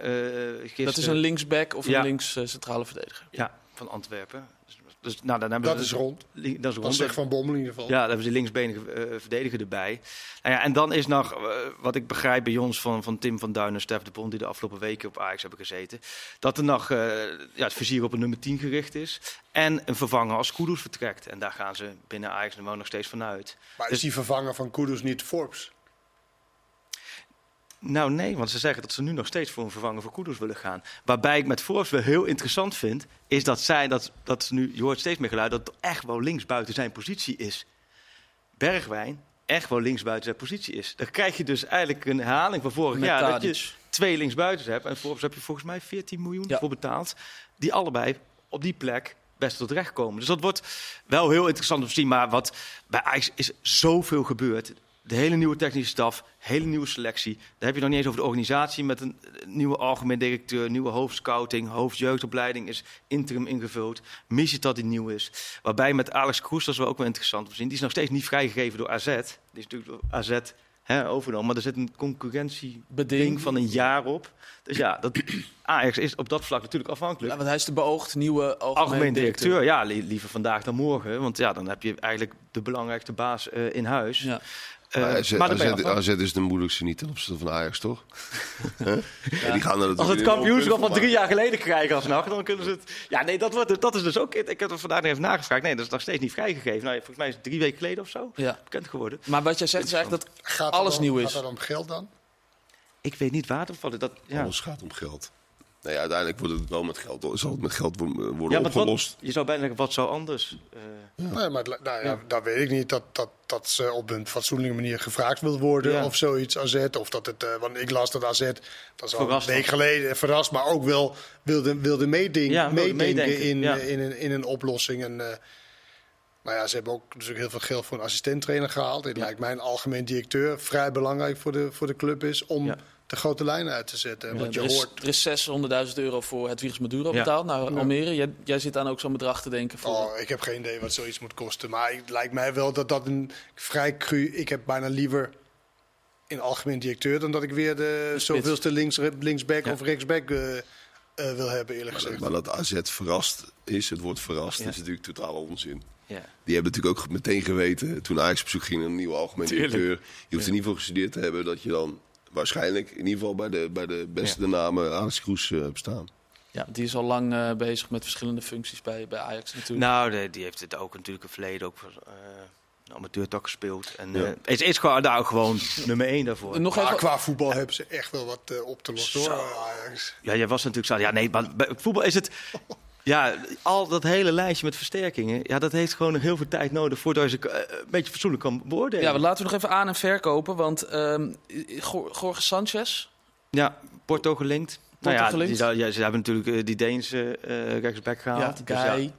gisteren, dat is een linksback of Ja. een links eh, centrale verdediger. Ja, van Antwerpen. Dus, dus, nou, dan hebben Dat is rond. li- Dat is Dat rond. zegt Van Bommel in ieder geval. Ja, dan hebben ze linksbenige eh, verdediger erbij. Nou ja, en dan is nog, eh, wat ik begrijp bij ons van, van Tim van Duin en Stef de Bond... die de afgelopen weken op Ajax hebben gezeten... dat er nog eh, ja, het vizier op een nummer 10 gericht is. En een vervanger als Kudus vertrekt. En daar gaan ze binnen Ajax nog steeds vanuit. Maar is Dus- die vervanger van Kudus niet Forbes? Nou nee, want ze zeggen dat ze nu nog steeds voor een vervanger voor Kudus willen gaan. Waarbij ik met Forbes wel heel interessant vind... is dat zij, dat, dat ze nu, je hoort steeds meer geluid... dat het echt wel links buiten zijn positie is. Bergwijn echt wel links buiten zijn positie is. Dan krijg je dus eigenlijk een herhaling van vorig Met jaar. Dat je twee linksbuitens hebt. En Forbes heb je volgens mij 14 miljoen Ja. voor betaald. Die allebei op die plek beste tot recht komen. Dus dat wordt wel heel interessant om te zien. Maar wat bij Ajax is zoveel gebeurd. De hele nieuwe technische staf, hele nieuwe selectie. Daar heb je nog niet eens over de organisatie met een eh, nieuwe algemeen directeur, nieuwe hoofdscouting, hoofdjeugdopleiding is interim ingevuld. Missie dat die nieuw is. Waarbij met Alex Kroes, dat is wel ook wel interessant om te zien. Die is nog steeds niet vrijgegeven door AZ. Die is natuurlijk door AZ hè, overgenomen. Maar er zit een concurrentiebeding van een jaar op. Dus ja, dat, Ajax is op dat vlak natuurlijk afhankelijk. Ja, want hij is de beoogd nieuwe algemeen, Algemeen directeur, ja, li- liever vandaag dan morgen. Want ja, dan heb je eigenlijk de belangrijkste baas eh, in huis. Ja. Maar AZ, maar AZ, is de moeilijkste niet ten opzichte van Ajax, toch? Huh? Ja, die gaan er Als het kampioenschap van drie jaar geleden krijgen alsnog, dan kunnen ze het... Ja, nee, dat, wordt, dat is dus ook... Ik heb er vandaag nog even nagevraagd. Nee, dat is nog steeds niet vrijgegeven. Nou, volgens mij is het drie weken geleden of zo Ja. bekend geworden. Maar wat jij zegt is eigenlijk dat Gaat alles om, nieuw Gaat is. het om geld dan? Ik weet niet waar het. Dat, ja. Alles gaat om geld. Nee, uiteindelijk wordt het wel met geld, zal het met geld worden, worden Ja, wat, opgelost. je zou bijna wat zou anders? eh, Nee, maar nou, ja, dat weet ik niet. Dat, dat, dat ze op een fatsoenlijke manier gevraagd wil worden Ja. of zoiets, AZ. Of dat het, eh, want ik las dat AZ, dat is al Verrast een week geleden, verrast, maar ook wel wilde, wilde meedenken, Ja, wilde meedenken meedenken, in, ja. eh, in, een, in een oplossing. En, eh, nou ja, ze hebben ook natuurlijk heel veel geld voor een assistenttrainer gehaald. Het Ja. lijkt mij een algemeen directeur vrij belangrijk voor de, voor de club is om Ja. De grote lijnen uit te zetten. En Ja, wat je er, is, hoort, er is 600.000 euro voor het Wiegers Maduro Ja. betaald naar Almere. Jij, jij zit aan ook zo'n bedrag te denken voor... Oh, ik heb geen idee wat zoiets moet kosten. Maar het lijkt mij wel dat dat een vrij cru... Ik heb bijna liever een algemeen directeur... dan dat ik weer de zoveelste links, linksback Ja. of rechtsback eh, eh, wil hebben, eerlijk Maar, gezegd. dat- maar dat AZ verrast is, het woord verrast, Ja. is natuurlijk totale onzin. ja. Die hebben natuurlijk ook meteen geweten, toen Ajax op zoek ging naar een nieuwe algemeen directeur. Je hoeft er niet voor gestudeerd te hebben dat je dan waarschijnlijk, in ieder geval bij de, bij de beste namen, Alex Kroes eh, hebt staan. Ja, die is al lang eh, bezig met verschillende functies bij, bij Ajax natuurlijk. Nou, de- die heeft het ook natuurlijk een verleden ook voor eh een amateurtak gespeeld. En Ja. eh, is, is gewoon, nou, gewoon nummer één daarvoor. Nog Maar even... qua voetbal hebben ze echt wel wat eh, op te lossen, hoor. Ajax. Ja, jij was natuurlijk zo. Ja, nee, maar bij voetbal is het. Ja, al dat hele lijstje met versterkingen. Ja, dat heeft gewoon nog heel veel tijd nodig voordat je ze eh, een beetje fatsoenlijk kan beoordelen. Ja, we laten we nog even aan- en verkopen. Want ehm Jorge Sanchez, Ja, Porto gelinkt. nou ja, gelinkt. Die, ja, ze hebben natuurlijk eh, die Deense eh rechtsback gehaald. ja, Dus ja,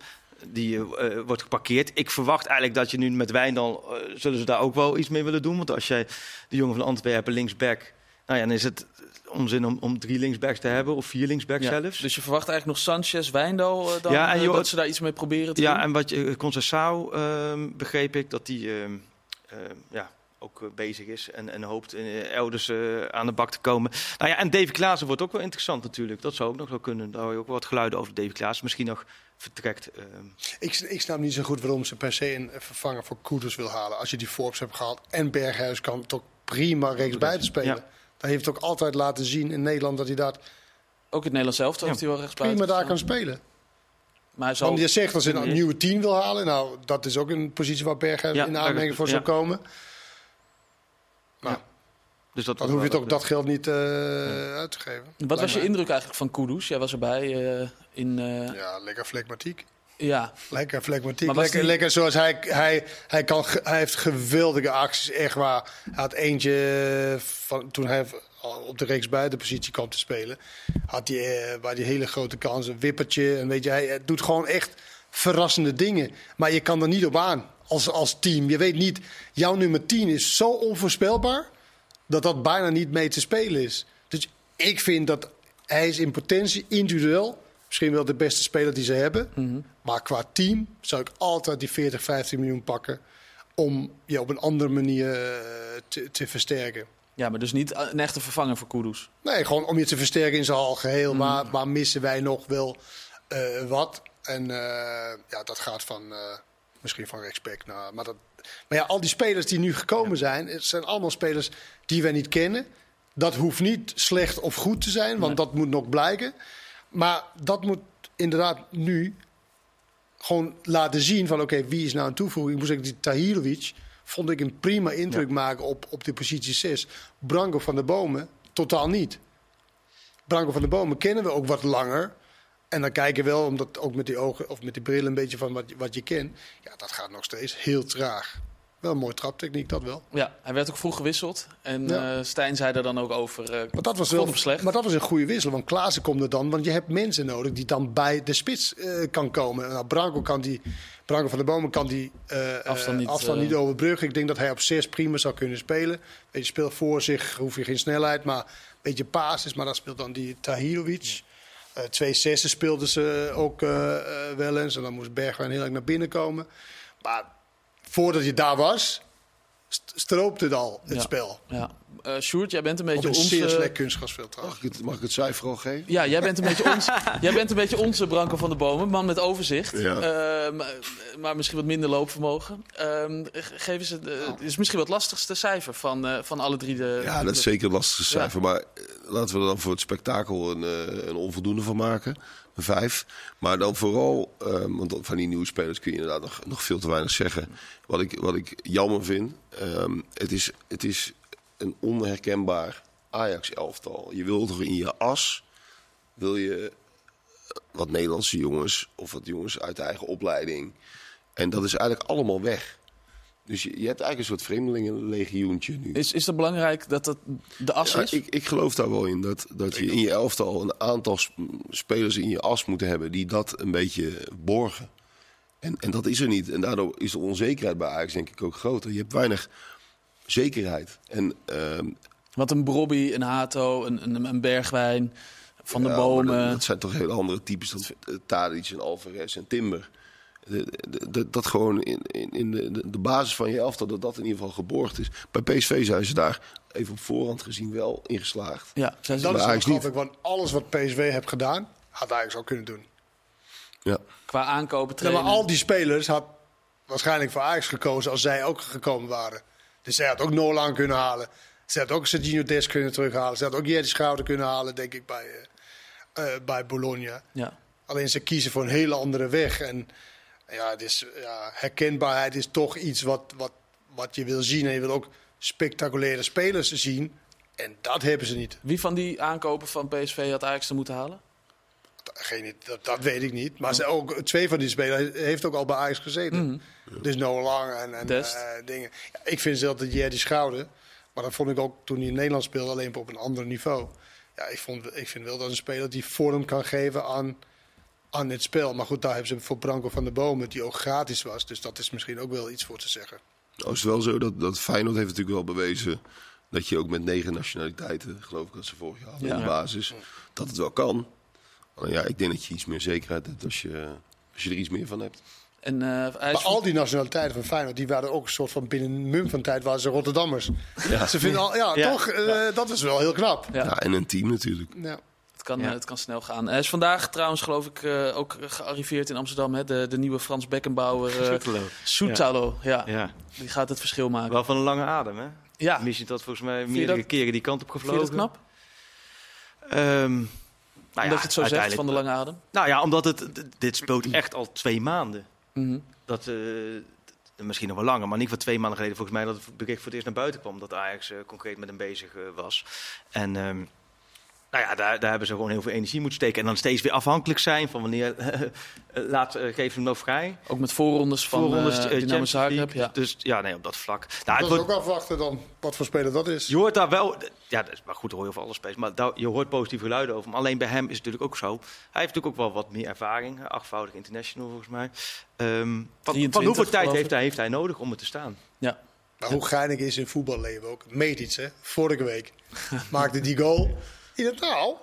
die wordt geparkeerd. Ik verwacht eigenlijk dat je nu met Wijndal... zullen ze daar ook wel iets mee willen doen. Want als jij de jongen van Antwerpen linksback... Nou ja, dan is het onzin om, om drie linksbacks te hebben. Of vier linksbacks Ja, zelfs. Dus je verwacht eigenlijk nog Sanchez, Wijndal eh, dan, Ja, en eh, joh, dat ze daar iets mee proberen te Ja, doen? en wat je Concessao ehm begreep ik dat die ehm, ehm, ja, ook eh, bezig is en, en hoopt eh, elders eh, aan de bak te komen. Nou ja, en Davy Klaassen wordt ook wel interessant natuurlijk. Dat zou ook nog wel kunnen. Daar hoor je ook wat geluiden over Davy Klaassen. Misschien nog vertrekt. ehm. Ik, ik snap niet zo goed waarom ze per se een vervanger voor Koeders wil halen. Als je die Forbes hebt gehaald en Berghuis kan toch prima rechts buiten spelen. Ja. Hij heeft ook altijd laten zien in Nederland dat hij dat Ook in het Nederlands zelf Ja. heeft hij wel rechtsbuiten prima daar kan spelen. Maar hij zal... Want je zegt dat ze een nieuwe team wil halen. Nou, dat is ook een positie waar Ja, in aanmerking voor zou komen. Dus dat dan hoef je toch dat geld niet eh, uit te geven. Wat was je indruk eigenlijk van Kudus? Jij was erbij eh, in... eh, Ja, lekker flegmatiek. Ja. Lekker flegmatiek. Lekker, die- lekker zoals hij, hij, hij, kan, hij heeft geweldige acties. Echt waar. Hij had eentje van, toen hij op de reeks buitenpositie kwam te spelen. Had hij eh, bij die hele grote kans een wippertje. En weet je, hij, hij doet gewoon echt verrassende dingen. Maar je kan er niet op aan als, als team. Je weet niet, jouw nummer 10 is zo onvoorspelbaar dat dat bijna niet mee te spelen is. Dus ik vind dat hij is in potentie individueel misschien wel de beste speler die ze hebben. Maar qua team zou ik altijd die 40, 15 miljoen pakken om je op een andere manier eh, te, te versterken. ja, maar dus niet een echte vervanger voor Kudus. Nee, gewoon om je te versterken in zijn algeheel. Maar, maar missen wij nog wel eh, wat. En eh, ja, dat gaat van eh, misschien van respect naar. Maar, dat, maar ja, al die spelers die nu gekomen zijn, het zijn allemaal spelers die wij niet kennen. Dat hoeft niet slecht of goed te zijn, want dat moet nog blijken. Maar dat moet inderdaad nu gewoon laten zien van oké, wie is nou een toevoeging. Ik moet zeggen, die Tahirovic vond ik een prima indruk maken op, op de positie 6. Branko van der Bomen totaal niet. Branko van der Bomen kennen we ook wat langer. En dan kijken we wel, omdat ook met die ogen of met die bril een beetje van wat, je- wat je kent. Ja, dat gaat nog steeds heel traag. Wel een mooie traptechniek, dat wel. Ja, hij werd ook vroeg gewisseld. En Ja. eh, Stijn zei er dan ook over. eh, Maar dat, was wel, slecht. maar dat was een goede wissel. Want Klaassen komt er dan. Want je hebt mensen nodig die dan bij de spits eh, kan komen. Nou, Branco, kan die, Branco van de Bomen kan die Afstand niet, afstand niet overbruggen. Ik denk dat hij op 6 prima zou kunnen spelen. Weet je, speelt voor zich, hoef je geen snelheid. Maar een beetje basis. Maar dan speelt dan die Tahirovic. Twee zessen speelden ze ook wel eens. En dan moest Bergwijn heel erg naar binnen komen. Maar voordat je daar was, st- stroopte het al, het Ja. spel. Ja. Eh Sjoerd, jij bent een beetje een onze... zeer slecht kunstgrasveld trouwens. Mag ik het, mag ik het cijfer al geven? Ja, jij bent een beetje ons, jij bent een beetje onze Branko van de Bomen, man met overzicht. Ja. Eh, maar, maar misschien wat minder loopvermogen. Ehm, ge- geef eens het, het is misschien wat lastigste cijfer van, eh, van alle drie de. Ja, dat is zeker een lastige cijfer. Maar laten we er dan voor het spektakel een, een onvoldoende van maken. Vijf. Maar dan vooral, ehm, want van die nieuwe spelers kun je inderdaad nog, nog veel te weinig zeggen. Wat ik, wat ik jammer vind, ehm, het, is, het is een onherkenbaar Ajax-elftal. Je wil toch in je as, wil je wat Nederlandse jongens of wat jongens uit de eigen opleiding. En dat is eigenlijk allemaal weg. Dus je, je hebt eigenlijk een soort vreemdelingenlegioentje nu. Is, is het belangrijk dat dat de as Ja, is? ik, ik geloof daar wel in. Dat, dat je in je elftal een aantal sp- spelers in je as moet hebben die dat een beetje borgen. En, en dat is er niet. En daardoor is de onzekerheid bij Ajax denk ik ook groter. Je hebt weinig zekerheid. En Want een Brobby, een Hato, een, een, een Bergwijn, Van de ja, Bomen. Dat, dat zijn toch hele andere types dan eh, Tadic en Alvarez en Timber. Dat gewoon in, in, in de, de- basis van je elftal, dat dat in ieder geval geborgd is. Bij PSV zijn ze daar even op voorhand gezien wel in geslaagd. ja, zijn ze Dat is grappig, want alles wat PSV heeft gedaan, had Ajax ook kunnen doen. Ja. qua aankopen Ja, trainen. maar al die spelers had waarschijnlijk voor Ajax gekozen als zij ook gekomen waren. Dus zij had ook Nolan kunnen halen. Zij had ook Serginho Des kunnen terughalen. Zij had ook Jerry Schouder kunnen halen, denk ik, bij, eh, eh, bij Bologna. Ja. Alleen ze kiezen voor een hele andere weg. En ja, het is, ja, herkenbaarheid is toch iets wat, wat, wat je wil zien. En je wil ook spectaculaire spelers zien. En dat hebben ze niet. Wie van die aankopen van PSV had Ajax te moeten halen? Geen, dat, dat weet ik niet. Maar ze ook, twee van die spelers heeft ook al bij Ajax gezeten. Dus Noah Lang en, en eh, dingen. Ja, ik vind zelf dat Jerry Schouder. Maar dat vond ik ook toen hij in Nederland speelde, alleen op een ander niveau. Ja, ik, vond, ik vind wel dat een speler die vorm kan geven aan, aan het spel. Maar goed, daar hebben ze voor Branko van der Bomen, die ook gratis was. Dus dat is misschien ook wel iets voor te zeggen. Nou is het wel zo dat, dat Feyenoord heeft natuurlijk wel bewezen dat je ook met negen nationaliteiten, geloof ik dat ze vorig jaar hadden Ja. in de basis, dat het wel kan. Alleen ja, ik denk dat je iets meer zekerheid hebt als je, als je er iets meer van hebt. En, eh, Maar al die nationaliteiten van Feyenoord, die waren ook een soort van binnen een mum van tijd waren ze Rotterdammers. Ze vinden al, ja, Ja. toch, eh, dat is wel heel knap. Ja. Ja. en een team natuurlijk. Ja. Het kan, Ja. eh, het kan snel gaan. Hij is vandaag trouwens geloof ik eh, ook gearriveerd in Amsterdam. Hè? De, de nieuwe Frans Beckenbauer. eh Soetelo. Soetalo, ja. Ja, Die gaat het verschil maken. wel van een lange adem, hè? Ja, Missie dat volgens mij meerdere dat- keren die kant op vind je gevlogen. dat knap? Ehm, nou Omdat je het zo zegt van de lange adem? Nou ja, omdat het, dit speelt echt al twee maanden. Mhm. Dat, eh, d- misschien nog wel langer, maar ieder geval twee maanden geleden volgens mij dat het bericht voor het eerst naar buiten kwam dat Ajax eh, concreet met hem bezig eh, was. En ehm, nou ja, daar, daar hebben ze gewoon heel veel energie moeten steken. En dan steeds weer afhankelijk zijn van wanneer eh, laat, eh, geef hem nog vrij. Ook met voorrondes van Voorrondes, eh, eh, Dynamo Zagreb. League. Ja. Dus ja, nee, op dat vlak. Nou, het Dat is wordt, ook afwachten dan, wat voor speler dat is. je hoort daar wel, ja, dat is maar goed, hoor je over alle spelers, maar daar, je hoort positieve geluiden over. Maar alleen bij hem is het natuurlijk ook zo. Hij heeft natuurlijk ook wel wat meer ervaring, achtvoudig international volgens mij. Ehm, van, 23 van hoeveel tijd heeft hij, heeft hij nodig om er te staan? ja. Maar hoe geinig is in voetballeven ook? Meet iets, hè? Vorige week maakte die goal. In het nou,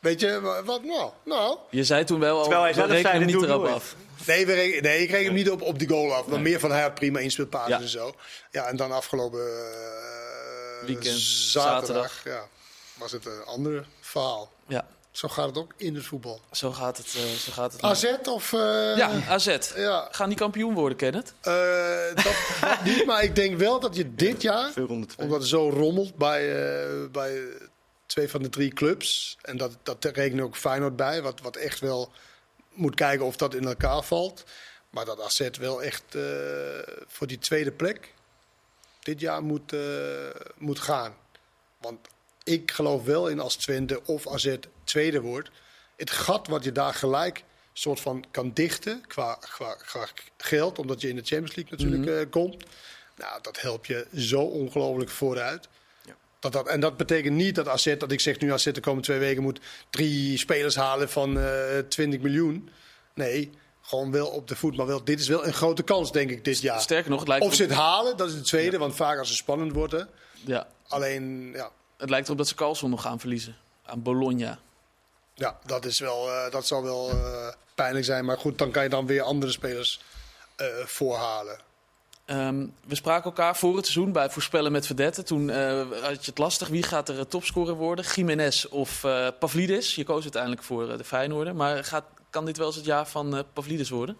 weet je, wa- wat nou? Nou, Je zei toen wel al, Terwijl hij we zelf rekenen zei, hem niet erop af. nee, we nee, ik kreeg hem niet op, op die goal af. Maar meer van hij had prima inspeelpases Ja. en zo. Ja, en dan afgelopen eh, Weekend, zaterdag, zaterdag. Ja, was het een ander verhaal. Ja, Zo gaat het ook in het voetbal. zo gaat het. eh, zo gaat het AZ of... eh, Ja, AZ. Ja, Gaan die kampioen worden, Kenneth? eh, dat, dat niet. Maar ik denk wel dat je dit jaar... Omdat het zo rommelt bij, eh, bij twee van de drie clubs. En dat, dat reken ik ook Feyenoord bij. Wat, wat echt wel moet kijken of dat in elkaar valt. Maar dat AZ wel echt eh, voor die tweede plek dit jaar moet, eh, moet gaan. Want ik geloof wel in als Twente of AZ tweede wordt. Het gat wat je daar gelijk soort van kan dichten qua, qua, qua geld. Omdat je in de Champions League natuurlijk eh, komt. Nou, dat helpt je zo ongelooflijk vooruit. Dat dat, en dat betekent niet dat AZ, dat ik zeg nu AZ de komende twee weken moet drie spelers halen van eh 20 miljoen. Nee, gewoon wel op de voet. Maar wel, dit is wel een grote kans, denk ik, dit jaar. Sterker nog, het lijkt, Of ze het halen, dat is het tweede. Want vaak als het spannend wordt. Hè. ja, Alleen, ja, het lijkt erop dat ze Carlson nog gaan verliezen. Aan Bologna. ja dat, is wel, eh, dat zal wel eh, pijnlijk zijn. Maar goed, dan kan je dan weer andere spelers eh, voorhalen. Ehm, we spraken elkaar voor het seizoen bij Voorspellen met Verdette. Toen eh, had je het lastig. Wie gaat er eh, topscorer worden? Jiménez of eh, Pavlidis? Je koos uiteindelijk voor de Feyenoorder. Maar gaat, kan dit wel eens het jaar van eh, Pavlidis worden?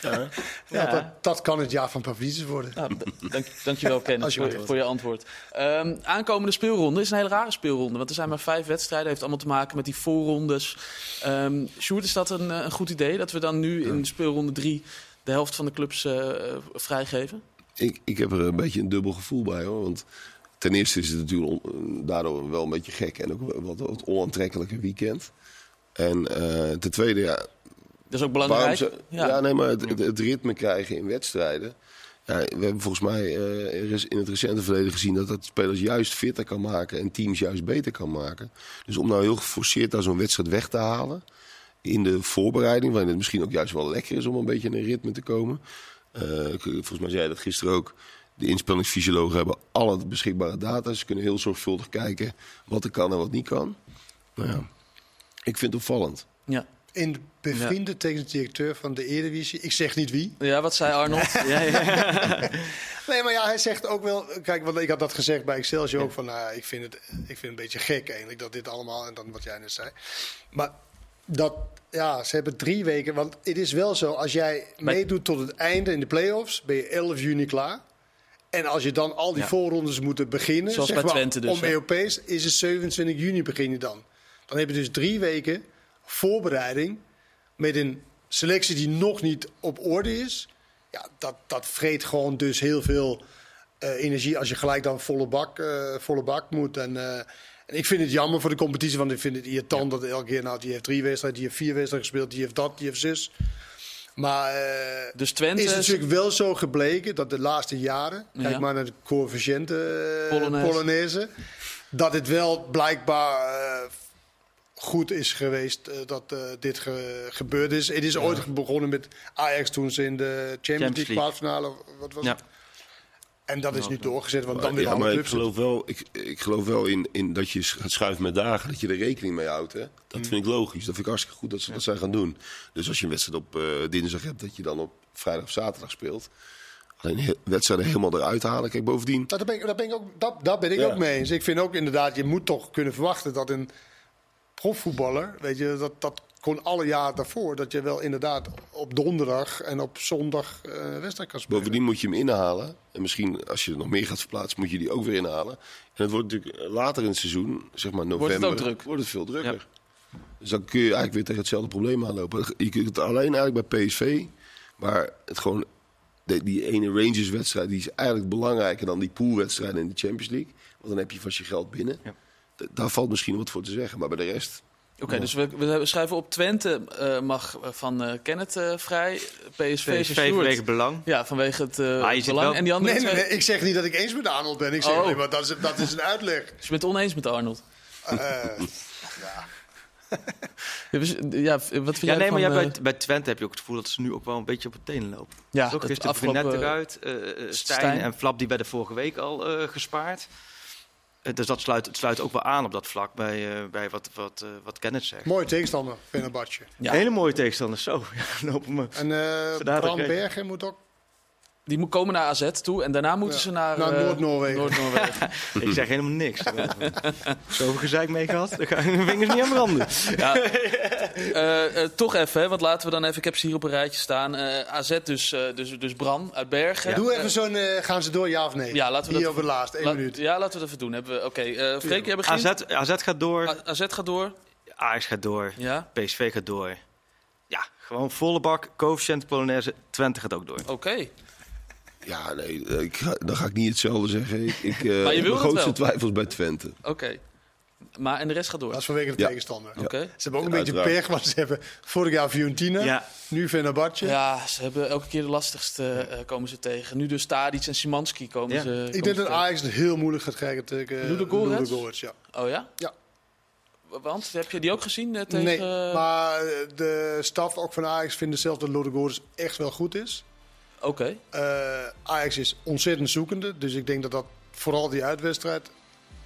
Ja, Ja. Dat, dat kan het jaar van Pavlidis worden. Nou, dank, dankjewel, Kenneth, voor, voor je antwoord. Ehm, aankomende speelronde is een hele rare speelronde. Want er zijn maar vijf wedstrijden. Heeft allemaal te maken met die voorrondes. Ehm Sjoerd, is dat een, een goed idee? Dat we dan nu in speelronde drie de helft van de clubs eh, vrijgeven? Ik, ik heb er een beetje een dubbel gevoel bij hoor. Want ten eerste is het natuurlijk daardoor wel een beetje gek en ook wat, wat onaantrekkelijke weekend. En eh, ten tweede, ja, Dat is ook belangrijk. ze, ja. nee, maar het, het, het ritme krijgen in wedstrijden. Ja, we hebben volgens mij eh, in het recente verleden gezien dat dat spelers juist fitter kan maken en teams juist beter kan maken. Dus om nou heel geforceerd daar zo'n wedstrijd weg te halen in de voorbereiding, waarin het misschien ook juist wel lekker is om een beetje in een ritme te komen. Eh, volgens mij zei je dat gisteren ook. De inspanningsfysiologen hebben alle beschikbare data. Ze kunnen heel zorgvuldig kijken wat er kan en wat niet kan. Nou ja, ik vind het opvallend. Ja. In bevriende technisch directeur van de Eredivisie. Ik zeg niet wie. ja, wat zei Arnold? Ja, ja. Nee, maar ja, hij zegt ook wel. Kijk, want ik had dat gezegd bij Excelsior ook van. Nou, ik vind het, ik vind het een beetje gek eigenlijk dat dit allemaal en dan wat jij net zei. Maar dat, ja, ze hebben drie weken. Want het is wel zo, als jij meedoet tot het einde in de play-offs, ben je 11 juni klaar. En als je dan al die Ja. voorrondes moet beginnen, Zoals zeg bij maar, Twente dus, om? Europees, is het 27 juni begin je dan. Dan heb je dus drie weken voorbereiding met een selectie die nog niet op orde is. Ja, dat, dat vreet gewoon dus heel veel eh, energie als je gelijk dan volle bak, eh, volle bak moet. En, eh, en ik vind het jammer voor de competitie, want ik vind het irritant dat elke keer, nou, die heeft drie wedstrijden, die heeft vier wedstrijden gespeeld, die heeft dat, die heeft zus. Maar Dus Twente is natuurlijk wel zo gebleken dat de laatste jaren, kijk Ja. maar naar de coëfficiënte eh, Polonaise. Dat het wel blijkbaar eh, goed is geweest dat dit ge- gebeurd is. Het is ooit begonnen met Ajax toen ze in de Champions, Champions League League. kwartfinale, wat was Ja. het? En dat is nu doorgezet, want dan weer ja, maar ik clubs. geloof wel, ik, ik geloof wel in, in dat je gaat schuiven met dagen, dat je er rekening mee houdt. Hè? Dat Mm. vind ik logisch. Dat vind ik hartstikke goed dat ze dat zijn gaan doen. Dus als je een wedstrijd op eh, dinsdag hebt, dat je dan op vrijdag of zaterdag speelt. Alleen wedstrijden helemaal eruit halen. Kijk, bovendien, Nou, daar ben ik, daar ben ik, ook, dat, daar ben ik Ja. ook mee eens. Ik vind ook inderdaad, je moet toch kunnen verwachten dat een profvoetballer, weet je, dat, dat kon alle jaar daarvoor, dat je wel inderdaad op donderdag en op zondag eh, een wedstrijd kan spelen. bovendien moet je hem inhalen. En misschien als je er nog meer gaat verplaatsen, moet je die ook weer inhalen. En het wordt natuurlijk eh, later in het seizoen, zeg maar november, ook druk? wordt het veel drukker. Dus dan kun je eigenlijk weer tegen hetzelfde probleem aanlopen. Je kunt het alleen eigenlijk bij PSV, waar het gewoon de- die ene Rangers-wedstrijd die is eigenlijk belangrijker dan die poolwedstrijden in de Champions League. Want dan heb je vast je geld binnen. Ja. Daar valt misschien wat voor te zeggen, maar bij de rest. Oké, dus we, we schrijven op Twente eh, mag eh, van eh Kenneth eh, vrij. PSV, PSV vanwege belang. Ja, vanwege het eh, Ah, je zit belang. wel- En die andere Nee, nee, twee- nee, ik zeg niet dat ik eens met Arnold ben. Ik zeg Oh. alleen maar dat is, dat is een uitleg. Dus je bent het oneens met Arnold. Eh, Ja, dus, Ja, wat vind Ja, jij nee, maar jij bij, bij Twente heb je ook het gevoel dat ze nu ook wel een beetje op het tenen lopen. Ja, Toch dat is de afgelopen- eruit. eh, eh, Stijn, Stijn. en Flap die werden vorige week al eh, gespaard. Eh, dus dat sluit, het sluit ook wel aan op dat vlak bij, eh, bij wat, wat, eh, wat Kenneth zegt. mooie tegenstander, Fenerbahce. Ja. Hele mooie tegenstanders. Zo, ja, lopen me. En eh Bram Bergen moet ook... Die moet komen naar AZ toe en daarna moeten Ja. ze naar, Naar eh, Noord-Noorwegen. Noord-Noorwegen. Ik zeg helemaal niks. Zoveel gezeik mee gehad, daar ga je mijn vingers niet aan branden. ja. Eh, eh, toch even, hè, want laten we dan even... Ik heb ze hier op een rijtje staan. Eh, AZ dus, eh, dus, dus Bram uit Bergen. Doe even zo'n... eh, gaan ze door, ja of nee? Ja, laten we Hier dat- over laatst, één la- minuut. Ja, laten we dat even doen. Hebben we- Oké, eh Freek, jij begint. AZ, AZ gaat door, A- AZ gaat door. Ajax gaat door, Ja, PSV gaat door. Ja, gewoon volle bak, coëfficiënt Polonaise, Twente gaat ook door. oké. Ja, nee, eh, ik ga, dan ga ik niet hetzelfde zeggen. Ik, ik, eh, wil mijn het grootste wel. twijfels bij Twente. Oké. Maar, en de rest gaat door? Dat is vanwege de Ja. tegenstander. Oké. Ze hebben ook een Ja, beetje uiteraard. pech, want ze hebben vorig jaar Fiorentina, Ja. nu Fenerbahce. Ja, ze hebben elke keer de lastigste eh, komen ze tegen. Nu dus Tadic en Simanski komen Ja. ze komen Ik ze denk dat tegen. Ajax het heel moeilijk gaat krijgen tegen Ludogorets? Ludogorets, ja. Oh ja? Ja. Want, heb je die ook gezien eh, tegen... Nee, maar eh, de staf ook van Ajax vindt zelf dat Ludogorets echt wel goed is. Oké. Eh, Ajax is ontzettend zoekende, dus ik denk dat dat vooral die uitwedstrijd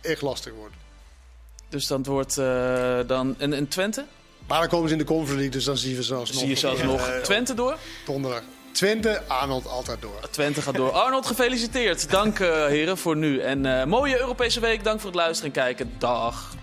echt lastig wordt. Dus dan wordt eh, dan... En, en Twente? Maar dan komen ze in de Conference League, dus dan zien we ze alsnog. Zie je zelfs nog Eh, Twente door? Donderdag. Twente, Arnold altijd door. Twente gaat door. Arnold, gefeliciteerd. Dank heren voor nu. En mooie Europese week. Dank voor het luisteren en kijken. Dag.